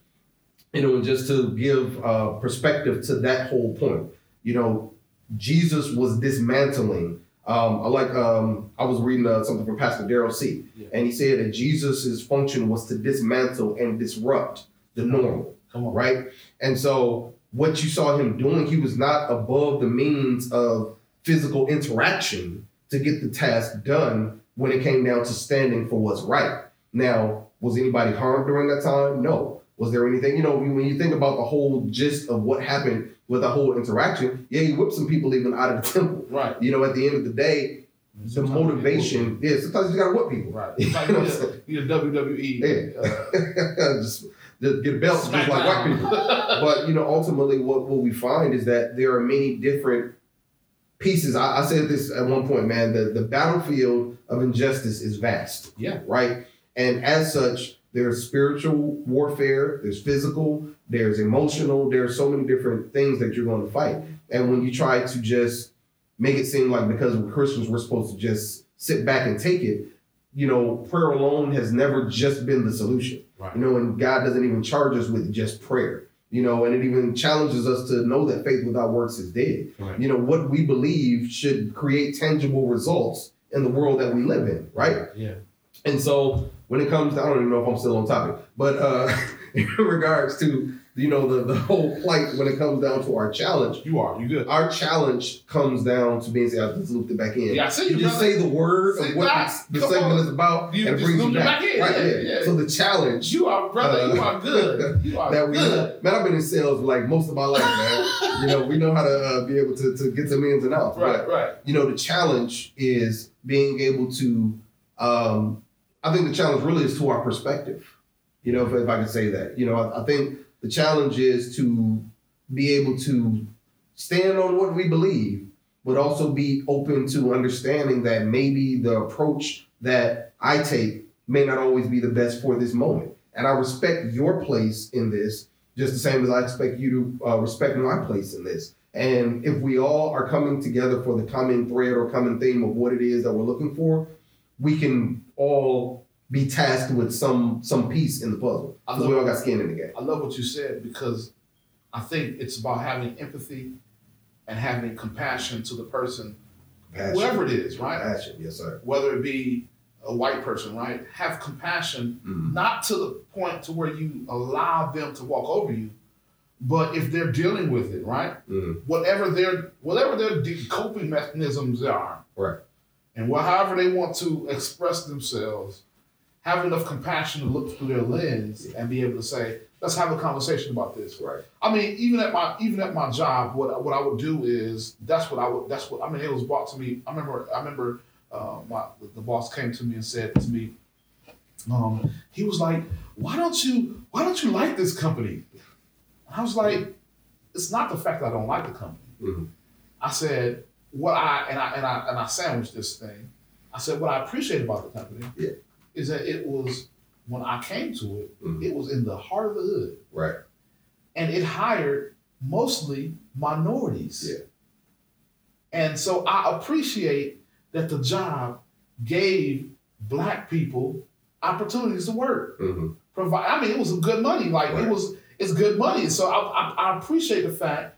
S2: You know, and just to give uh, perspective to that whole point, you know, Jesus was dismantling. Um, I like um, I was reading uh, something from Pastor Daryl C.
S1: Yeah.
S2: And he said that Jesus' function was to dismantle and disrupt the normal,
S1: Come on.
S2: right? And so what you saw him doing, he was not above the means of physical interaction to get the task done when it came down to standing for what's right. Now, was anybody harmed during that time? No. Was there anything, you know, when you think about the whole gist of what happened with the whole interaction, yeah, he whipped some people even out of the temple.
S1: Right.
S2: You know, at the end of the day, the motivation is sometimes you gotta whip people.
S1: Right.
S2: You
S1: It's like
S2: know
S1: you
S2: saying?
S1: need a, WWE.
S2: Yeah.
S1: uh,
S2: just, just get belts just like white people. But you know, ultimately, what, what we find is that there are many different pieces. I, I said this at one point, man. The the battlefield of injustice is vast.
S1: Yeah.
S2: Right. And as such, there's spiritual warfare. There's physical. There's emotional. There's so many different things that you're going to fight. And when you try to just make it seem like because we're Christians, we're supposed to just sit back and take it. You know, prayer alone has never just been the solution.
S1: Right.
S2: You know, and God doesn't even charge us with just prayer. You know, and it even challenges us to know that faith without works is dead.
S1: Right.
S2: You know, what we believe should create tangible results in the world that we live in, right?
S1: Yeah.
S2: And so when it comes to, I don't even know if I'm still on topic, but uh, in regards to, you know, the, the whole plight when it comes down to our challenge,
S1: You are. You good.
S2: our challenge comes down to being, I just looped it back in.
S1: Yeah, I see
S2: You
S1: you,
S2: just
S1: brother.
S2: say the word
S1: See
S2: of what the, the
S1: Come
S2: segment
S1: on.
S2: is about
S1: You
S2: and it
S1: just
S2: brings you
S1: it
S2: back.
S1: back in.
S2: Right,
S1: Yeah,
S2: yeah. So the challenge
S1: You are, brother. you
S2: Uh,
S1: are good. You are
S2: that we
S1: good.
S2: man, I've been in sales for like most of my life, man. you know, we know how to uh, be able to, to get some ins and outs.
S1: Right,
S2: But,
S1: right.
S2: you know, the challenge is being able to. Um, I think the challenge really is to our perspective. You know, if, if I can say that. You know, I, I think the challenge is to be able to stand on what we believe, but also be open to understanding that maybe the approach that I take may not always be the best for this moment. And I respect your place in this just the same as I expect you to uh, respect my place in this. And if we all are coming together for the common thread or common theme of what it is that we're looking for, we can all be tasked with some some piece in the puzzle.
S1: I love-
S2: we all got skin in the game.
S1: I love what you said because I think it's about having empathy and having compassion to the person,
S2: Passion.
S1: whoever it is, right?
S2: Passion, yes, sir.
S1: Whether it be a white person, right? Have compassion,
S2: Mhm.
S1: not to the point to where you allow them to walk over you, but if they're dealing with it, right?
S2: Mhm.
S1: Whatever their whatever their coping mechanisms are,
S2: Right.
S1: and wha- however they want to express themselves, have enough compassion to look through their lens and be able to say, "Let's have a conversation about this."
S2: Right.
S1: I mean, even at my even at my job, what what I would do is that's what I would that's what I mean. It was brought to me. I remember I remember uh, my the boss came to me and said to me, um, he was like, "Why don't you Why don't you like this company?" I was like, "It's not the fact that I don't like the company."
S2: Mhm.
S1: I said, "What I and I and I and I sandwiched this thing." I said, "What I appreciate about the company
S2: Yeah.
S1: Is that it was when I came to it,
S2: Mhm.
S1: it was in the heart of the hood."
S2: Right.
S1: and it hired mostly minorities.
S2: Yeah.
S1: And so I appreciate that the job gave black people opportunities to work.
S2: hmm
S1: Provide. I mean, it was good money. Like
S2: Right.
S1: it was, it's good money. So I, I, I appreciate the fact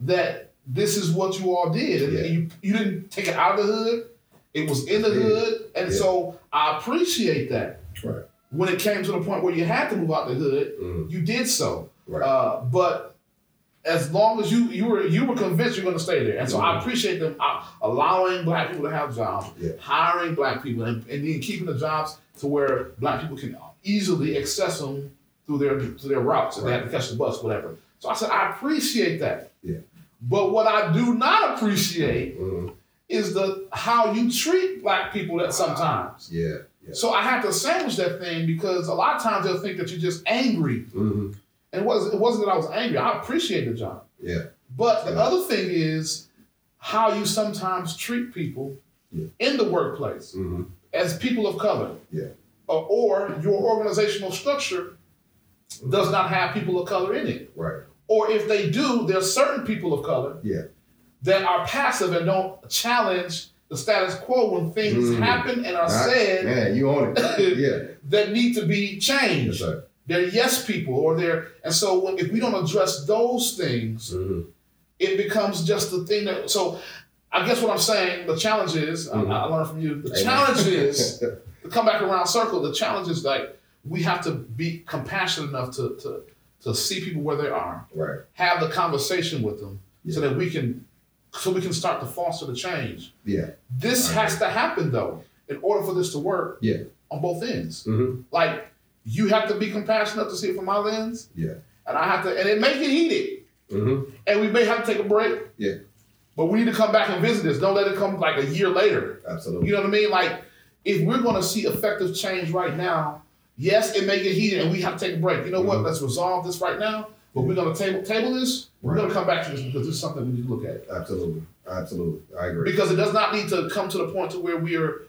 S1: that this is what you all did, and
S2: Yeah.
S1: you you didn't take it out of the hood. It was in the
S2: Yeah.
S1: hood, and
S2: Yeah.
S1: so I appreciate that.
S2: Right.
S1: When it came to the point where you had to move out the hood,
S2: hmm
S1: you did so.
S2: Right.
S1: Uh, but as long as you you were you were convinced you're going to stay there, and so I
S2: Mhm.
S1: appreciate them uh, allowing black people to have jobs,
S2: Yeah.
S1: hiring black people, and, and then keeping the jobs to where black people can easily access them through their through their routes if they have to catch the bus, whatever. So I said I appreciate that.
S2: Yeah.
S1: But what I do not appreciate
S2: hmm
S1: is the how you treat black people at sometimes.
S2: Yeah. Yeah.
S1: So I have to sandwich that thing because a lot of times they'll think that you're just angry
S2: hmm
S1: and it wasn't, it wasn't that I was angry. I appreciate the job.
S2: Yeah.
S1: But the
S2: Yeah.
S1: other thing is how you sometimes treat people
S2: Yeah.
S1: in the workplace
S2: hmm
S1: as people of color.
S2: Yeah.
S1: Or, or your organizational structure does not have people of color in it.
S2: Right.
S1: Or if they do, there's certain people of color
S2: Yeah.
S1: That are passive and don't challenge the status quo when things
S2: Mm.
S1: happen and are
S2: Right.
S1: said
S2: Man, you own it. yeah.
S1: that need to be
S2: Yes,
S1: changed.
S2: sir.
S1: They're yes people, or they're, and so when, if we don't address those things,
S2: hmm
S1: it becomes just the thing that. So, I guess what I'm saying, the challenge is,
S2: Mhm.
S1: I, I learned from you. The
S2: Amen.
S1: challenge is to come back around circle. The challenge is like we have to be compassionate enough to to to see people where they are,
S2: Right.
S1: have the conversation with them, so that we can, so we can start to foster the change.
S2: Yeah.
S1: This has to happen though, in order for this to work.
S2: Yeah.
S1: On both ends,
S2: Mm-hmm.
S1: like you have to be compassionate to see it from my lens.
S2: Yeah.
S1: And I have to, and it may get heated,
S2: Mm-hmm.
S1: and we may have to take a break.
S2: Yeah.
S1: But we need to come back and visit this. Don't let it come like a year later.
S2: Absolutely.
S1: You know what I mean? Like, if we're going to see effective change right now, yes, it may get heated and we have to take a break. You know what?
S2: Mhm.
S1: Let's resolve this right now. But we're going to table table this. We're
S2: Right.
S1: going to come back to this because this is something we need to look at.
S2: Absolutely. Absolutely. I agree.
S1: Because it does not need to come to the point to where we are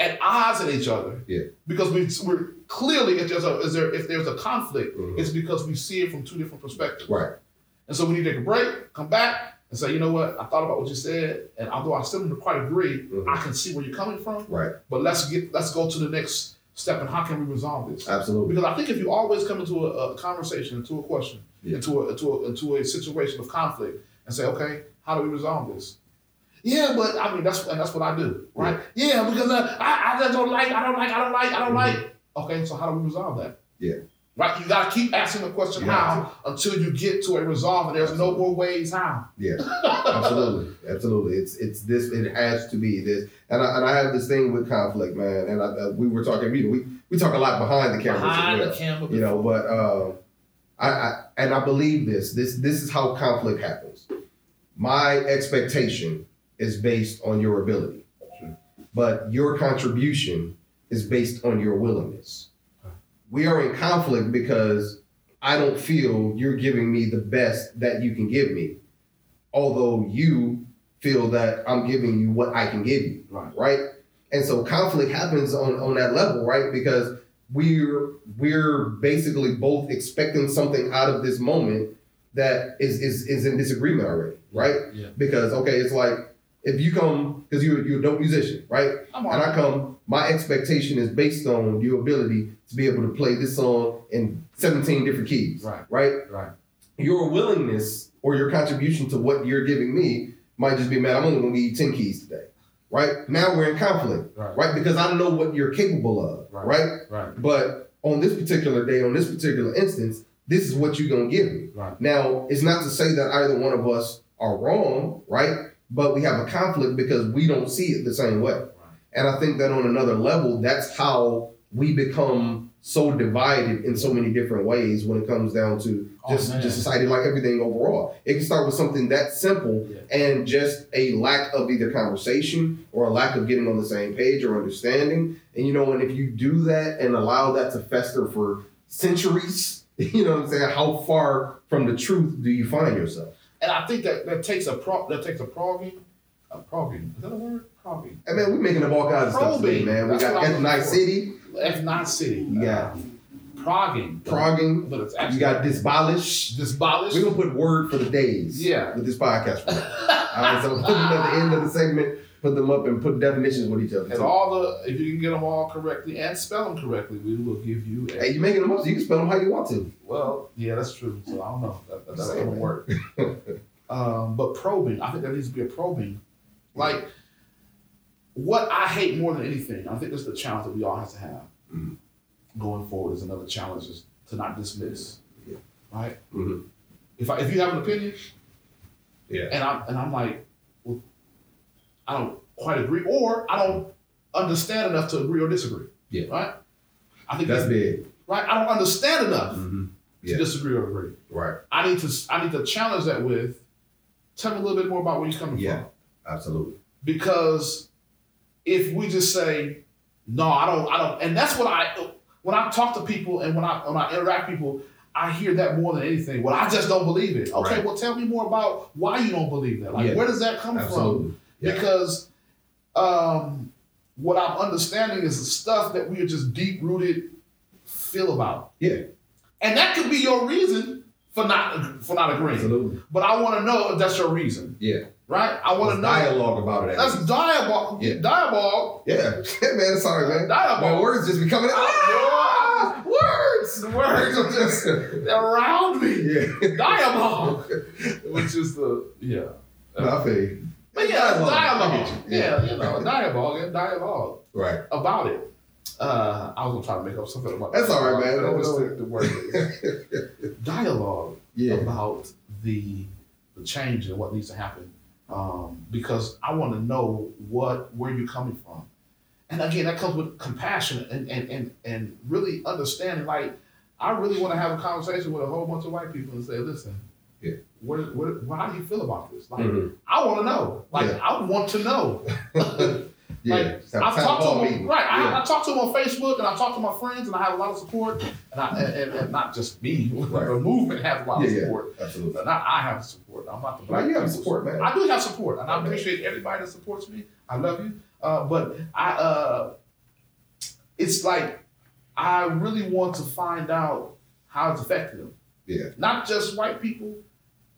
S1: at odds with each other.
S2: Yeah.
S1: Because we, we're clearly if there's a is there if there's a conflict,
S2: Mhm.
S1: it's because we see it from two different perspectives.
S2: Right.
S1: And so we need to take a break, come back, and say, you know what? I thought about what you said, and although I still don't quite agree,
S2: Mhm.
S1: I can see where you're coming from.
S2: Right.
S1: But let's get let's go to the next step and how can we resolve this?
S2: Absolutely.
S1: Because I think if you always come into a, a conversation, into a question,
S2: Yeah.
S1: into a into a into a situation of conflict, and say, okay, how do we resolve this? Yeah, but I mean that's and that's what I do, right? Yeah, because uh, I I don't like, I don't like, I don't like, I don't
S2: Mhm.
S1: like. Okay, so how do we resolve that?
S2: Yeah.
S1: Right, you gotta keep asking the question
S2: have
S1: how until you get to a resolve, and there's no more ways how.
S2: Yeah. Absolutely. Absolutely. It's it's this. It has to be this. And I, and I have this thing with conflict, man. And I, uh, we were talking. You know, we we talk a lot behind the cameras
S1: Behind
S2: well.
S1: the camera,
S2: you know but uh, I, I and i believe this this this is how conflict happens my expectation is based on your ability but your contribution is based on your willingness we are in conflict because i don't feel you're giving me the best that you can give me although you feel that i'm giving you what i can give you
S1: right,
S2: right? And so conflict happens on on that level, right? Because we're we're basically both expecting something out of this moment that is is is in disagreement already, right?
S1: yeah.
S2: Because okay, it's like if you come because you're you're a dope musician, right?
S1: I'm
S2: And I come, my expectation is based on your ability to be able to play this song in 17 different keys,
S1: Right.
S2: right?
S1: right,
S2: Your willingness or your contribution to what you're giving me might just be, man, I'm only gonna give you 10 keys today, right? Now we're in conflict
S1: right,
S2: right? Because I know what you're capable of,
S1: Right.
S2: right?
S1: right,
S2: But on this particular day, on this particular instance, this is what you're gonna give me.
S1: right.
S2: Now, it's not to say that either one of us are wrong, right? But we have a conflict because we don't see it the same way. And I think that on another level, that's how we become so divided in so many different ways when it comes down to just, oh,
S1: man.
S2: just society, like everything overall. It can start with something that simple
S1: Yeah.
S2: and just a lack of either conversation or a lack of getting on the same page or understanding. And you know, and if you do that and allow that to fester for centuries, you know what I'm saying? How far from the truth do you find yourself?
S1: And I think that that takes a pro that takes a probing, a probing. Is that a word? Probing.
S2: I mean, we're making up all kinds of stuff today,
S1: Probing.
S2: man. We
S1: That's
S2: got
S1: what I'm
S2: F Night
S1: looking for.
S2: City,
S1: F not city.
S2: You got-
S1: Uh, progging.
S2: progging,
S1: But it's actually
S2: you got disbolish.
S1: disbolish.
S2: We're gonna put word for the days.
S1: Yeah.
S2: With this podcast. For all right, so put them at the end of the segment, put them up and put definitions with each other.
S1: and
S2: too.
S1: all the if you can get them all correctly and spell them correctly, we will give you. A,
S2: Hey, you making them up, so you can spell them how you want to.
S1: well, yeah, that's true. So I don't know. That, that, that's gonna work. um, but probing, I think that needs to be a probing. Like what I hate more than anything, I think this is the challenge that we all have to have
S2: Mhm.
S1: Going forward. Is another challenge is to not dismiss.
S2: Yeah.
S1: Right.
S2: Mhm.
S1: If I, if you have an opinion,
S2: Yeah.
S1: and I'm and I'm like, well, I don't quite agree, or I don't understand enough to agree or disagree.
S2: Yeah.
S1: Right. I think
S2: That's
S1: that's
S2: big.
S1: right. I don't understand enough
S2: Mm-hmm.
S1: to disagree or agree.
S2: Right.
S1: I need to I need to challenge that with. Tell me a little bit more about where you're coming
S2: Yeah.
S1: from,
S2: Absolutely.
S1: because if we just say no, I don't, I don't, and that's what I when I talk to people and when I when I interact with people. I hear that more than anything. Well, I just don't believe it. Okay,
S2: Right.
S1: well, tell me more about why you don't believe that. Like,
S2: Yeah.
S1: where does that come from?
S2: Absolutely. Yeah.
S1: because um, what I'm understanding is the stuff that we are just deep rooted feel about.
S2: Yeah.
S1: And that could be your reason for not for not agreeing.
S2: Absolutely.
S1: But I want to know if that's your reason,
S2: Yeah.
S1: Right? I want to know.
S2: dialogue about it.
S1: That's
S2: least.
S1: dialogue.
S2: Yeah.
S1: Dialogue.
S2: Yeah. man, sorry, man.
S1: Dialogue.
S2: My words just be coming out. Ah, words.
S1: The words are just around me.
S2: Yeah.
S1: Dialogue, which is the yeah.
S2: No, I feel you.
S1: But yeah,
S2: Dialogue.
S1: Dialogue.
S2: you.
S1: Yeah, you know, dialogue and dialogue
S2: Right.
S1: about it. uh, I was gonna try to make up something about
S2: That's all right, man.
S1: I
S2: no.
S1: think the word is dialogue
S2: Yeah.
S1: about the the change and what needs to happen. Um, because I want to know what where you're coming from. And again, that comes with compassion and and and, and really understanding. Like, I really want to have a conversation with a whole bunch of white people and say, listen,
S2: Yeah.
S1: what, what, how do you feel about this? Like,
S2: Mhm.
S1: I want to know. Like,
S2: Yeah.
S1: I want to know.
S2: Yeah.
S1: Like, I've talked to
S2: meeting.
S1: right?
S2: Yeah.
S1: I, I talk to them on Facebook, and I talk to my friends, and I have a lot of support. And I and, and, not just me,
S2: Right.
S1: the movement has a lot of
S2: Yeah, yeah.
S1: support.
S2: Absolutely.
S1: Not I have support. I'm not the black
S2: you have support, man.
S1: I do have support, and I appreciate everybody that supports me. I love you, uh, but I uh, it's like I really want to find out how it's affected them.
S2: Yeah.
S1: Not just white people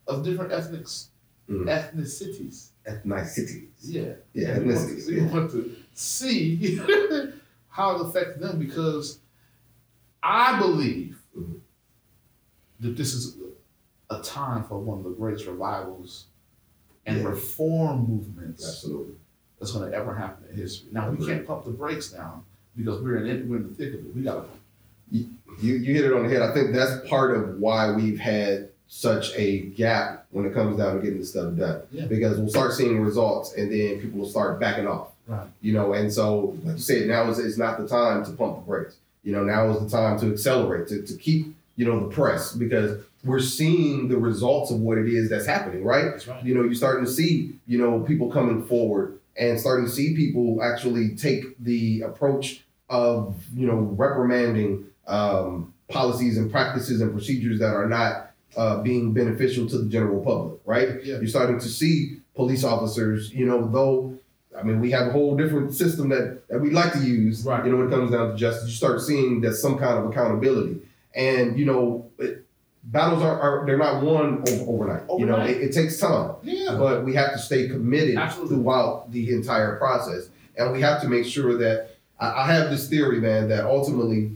S1: of different ethnics,
S2: Mhm.
S1: ethnicities.
S2: Ethnicities.
S1: Yeah.
S2: Yeah,
S1: And we want
S2: ethnicities.
S1: to- We
S2: Yeah.
S1: want to see how it affects them because I believe
S2: Mhm.
S1: that this is a time for one of the greatest revivals and
S2: Yeah.
S1: reform movements
S2: Absolutely.
S1: that's going to ever happen in history. Now we can't pump the brakes down because we're in it, we're in the thick of it. We got to.
S2: You you hit it on the head. I think that's part of why we've had such a gap when it comes down to getting this stuff done.
S1: Yeah.
S2: Because we'll start seeing results and then people will start backing off.
S1: Right.
S2: You know, and so like you said, now is, is not the time to pump the brakes. You know, now is the time to accelerate, to, to keep, you know, the press because we're seeing the results of what it is that's happening, right?
S1: That's right.
S2: you know, you're starting to see, you know, people coming forward and starting to see people actually take the approach of, you know, reprimanding um, policies and practices and procedures that are not uh, being beneficial to the general public, right?
S1: Yeah.
S2: You're starting to see police officers, you know, though, I mean, we have a whole different system that, that we like to use,
S1: Right.
S2: you know, when it comes down to justice. You start seeing that some kind of accountability. And, you know, it, battles are, are, they're not won over, overnight. overnight. You know, it, it takes time
S1: Yeah.
S2: but we have to stay committed
S1: Absolutely.
S2: throughout the entire process. And we have to make sure that I, I have this theory, man, that ultimately,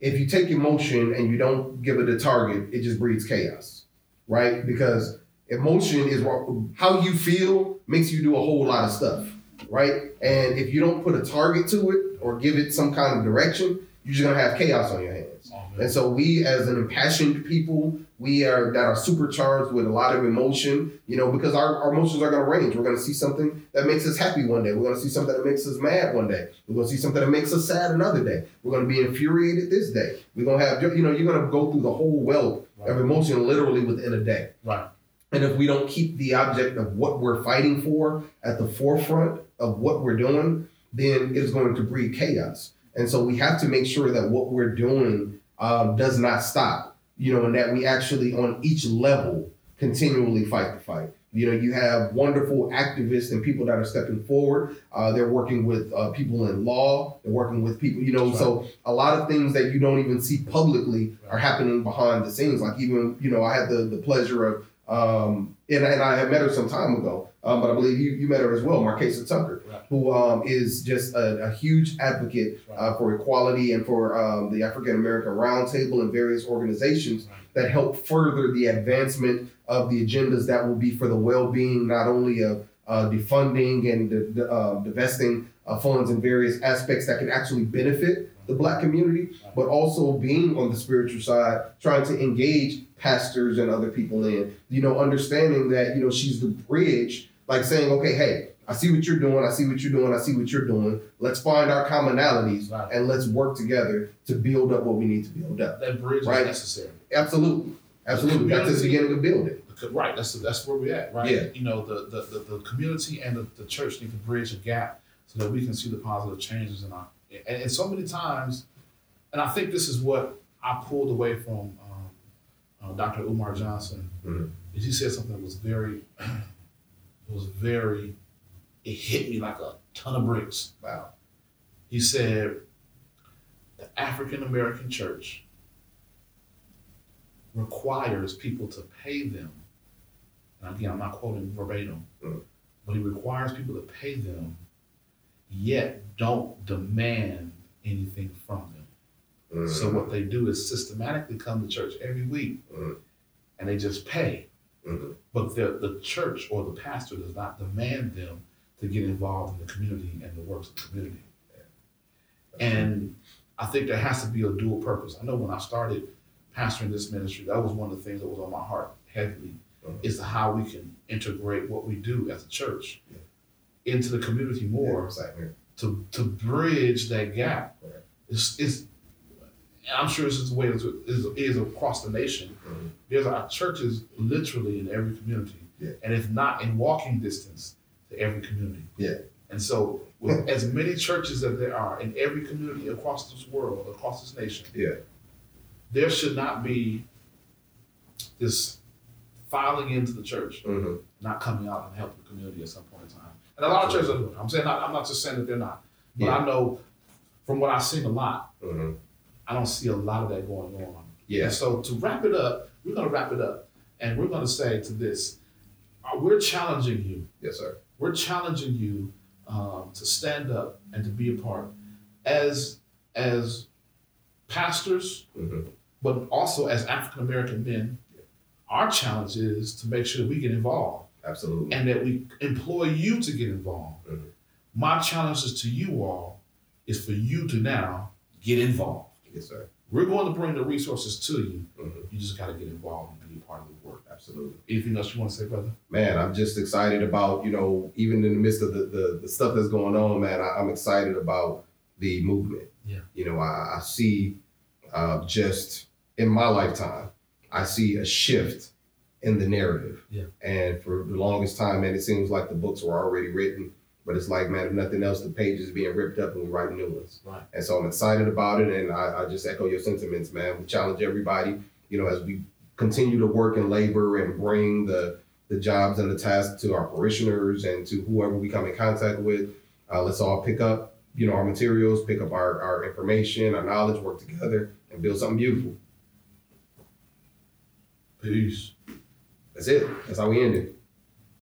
S2: if you take emotion and you don't give it a target, it just breeds chaos, right? Because emotion is what, how you feel makes you do a whole lot of stuff, right? And if you don't put a target to it or give it some kind of direction, you're just gonna have chaos on your hands. And so we as an impassioned people, we are that are supercharged with a lot of emotion, you know, because our, our emotions are gonna range. We're gonna see something that makes us happy one day. We're gonna see something that makes us mad one day. We're gonna see something that makes us sad another day. We're gonna be infuriated this day. We're gonna have you know, you're gonna go through the whole wealth of emotion literally within a day.
S1: Right.
S2: And if we don't keep the object of what we're fighting for at the forefront of what we're doing, then it is going to breed chaos. And so we have to make sure that what we're doing um, does not stop, you know, and that we actually on each level continually fight the fight. You know, you have wonderful activists and people that are stepping forward. Uh, they're working with uh, people in law. They're working with people, you know,
S1: That's
S2: so a lot of things that you don't even see publicly are happening behind the scenes. Like even, you know, I had the, the pleasure of, um, and, and I had met her some time ago, um, but I believe you, you met her as well, Markasa Tucker,
S1: Right.
S2: who um, is just a, a huge advocate uh, for equality and for um, the African American Roundtable and various organizations
S1: Right.
S2: that help further the advancement of the agendas that will be for the well-being not only of uh, defunding and the, the, uh, divesting uh, funds in various aspects that can actually benefit the black community, but also being on the spiritual side, trying to engage pastors and other people in, you know, understanding that, you know, she's the bridge, like saying, okay, hey, I see what you're doing, I see what you're doing, I see what you're doing. Let's find our commonalities
S1: Right.
S2: and let's work together to build up what we need to build up.
S1: That bridge
S2: Right.
S1: is necessary.
S2: Absolutely. Absolutely. That's the beginning of building.
S1: Right, that's that's where we're at, right?
S2: Yeah.
S1: You know, the the, the, the community and the, the church need to bridge a gap so that we can see the positive changes in our and, and so many times, and I think this is what I pulled away from um, uh, Dr. Umar Johnson.
S2: Mhm.
S1: Is he said something that was very, it was very, it hit me like a ton of bricks.
S2: Wow.
S1: He said, the African American church requires people to pay them. And again, I'm not quoting verbatim,
S2: Mhm.
S1: but he requires people to pay them, yet don't demand anything from them.
S2: Mm.
S1: So what they do is systematically come to church every week,
S2: Mhm.
S1: and they just pay.
S2: Mhm.
S1: But the, the church or the pastor does not demand them to get involved in the community and the works of the community. And I think there has to be a dual purpose. I know when I started pastoring this ministry, that was one of the things that was on my heart heavily,
S2: Mhm.
S1: is how we can integrate what we do as a church
S2: Yeah.
S1: Into the community more
S2: Yeah, here.
S1: to to bridge that gap.
S2: Right.
S1: It's, it's I'm sure this is the way it is, is, across the nation.
S2: Mhm.
S1: There's our churches literally in every community,
S2: Yeah.
S1: and if not in walking distance to every community.
S2: Yeah.
S1: And so, with as many churches as there are in every community across this world, across this nation,
S2: Yeah.
S1: there should not be this filing into the church,
S2: Mhm.
S1: not coming out and helping the community at some point in time. And a lot of churches are doing it. I'm saying not, I'm not just saying that they're not, but
S2: Yeah.
S1: I know from what I've seen a lot,
S2: Mhm.
S1: I don't see a lot of that going on.
S2: Yeah.
S1: And so to wrap it up, we're going to wrap it up, and we're going to say to this: uh, we're challenging you.
S2: Yes, sir.
S1: We're challenging you um, to stand up and to be a part, as as pastors,
S2: Mhm.
S1: but also as African American men. Our challenge is to make sure we get involved
S2: Absolutely.
S1: and that we employ you to get involved.
S2: Mhm.
S1: My challenge is to you all is for you to now get involved.
S2: Yes, sir.
S1: We're going to bring the resources to you.
S2: Mhm.
S1: You just got to get involved and be a part of the work.
S2: Absolutely.
S1: Anything else you want to say, brother?
S2: man, I'm just excited about, you know, even in the midst of the, the, the stuff that's going on, man, I, I'm excited about the movement.
S1: Yeah.
S2: You know, I, I see uh, just in my lifetime, I see a shift in the narrative.
S1: Yeah.
S2: And for the longest time, man, it seems like the books were already written, but it's like, man, if nothing else, the pages being ripped up and we write new ones.
S1: Right.
S2: And so I'm excited about it. And I, I just echo your sentiments, man. We challenge everybody, you know, as we continue to work and labor and bring the the jobs and the tasks to our parishioners and to whoever we come in contact with. Uh, let's all pick up, you know, our materials, pick up our, our information, our knowledge, work together, and build something beautiful.
S1: Peace.
S2: That's it. That's how we end it.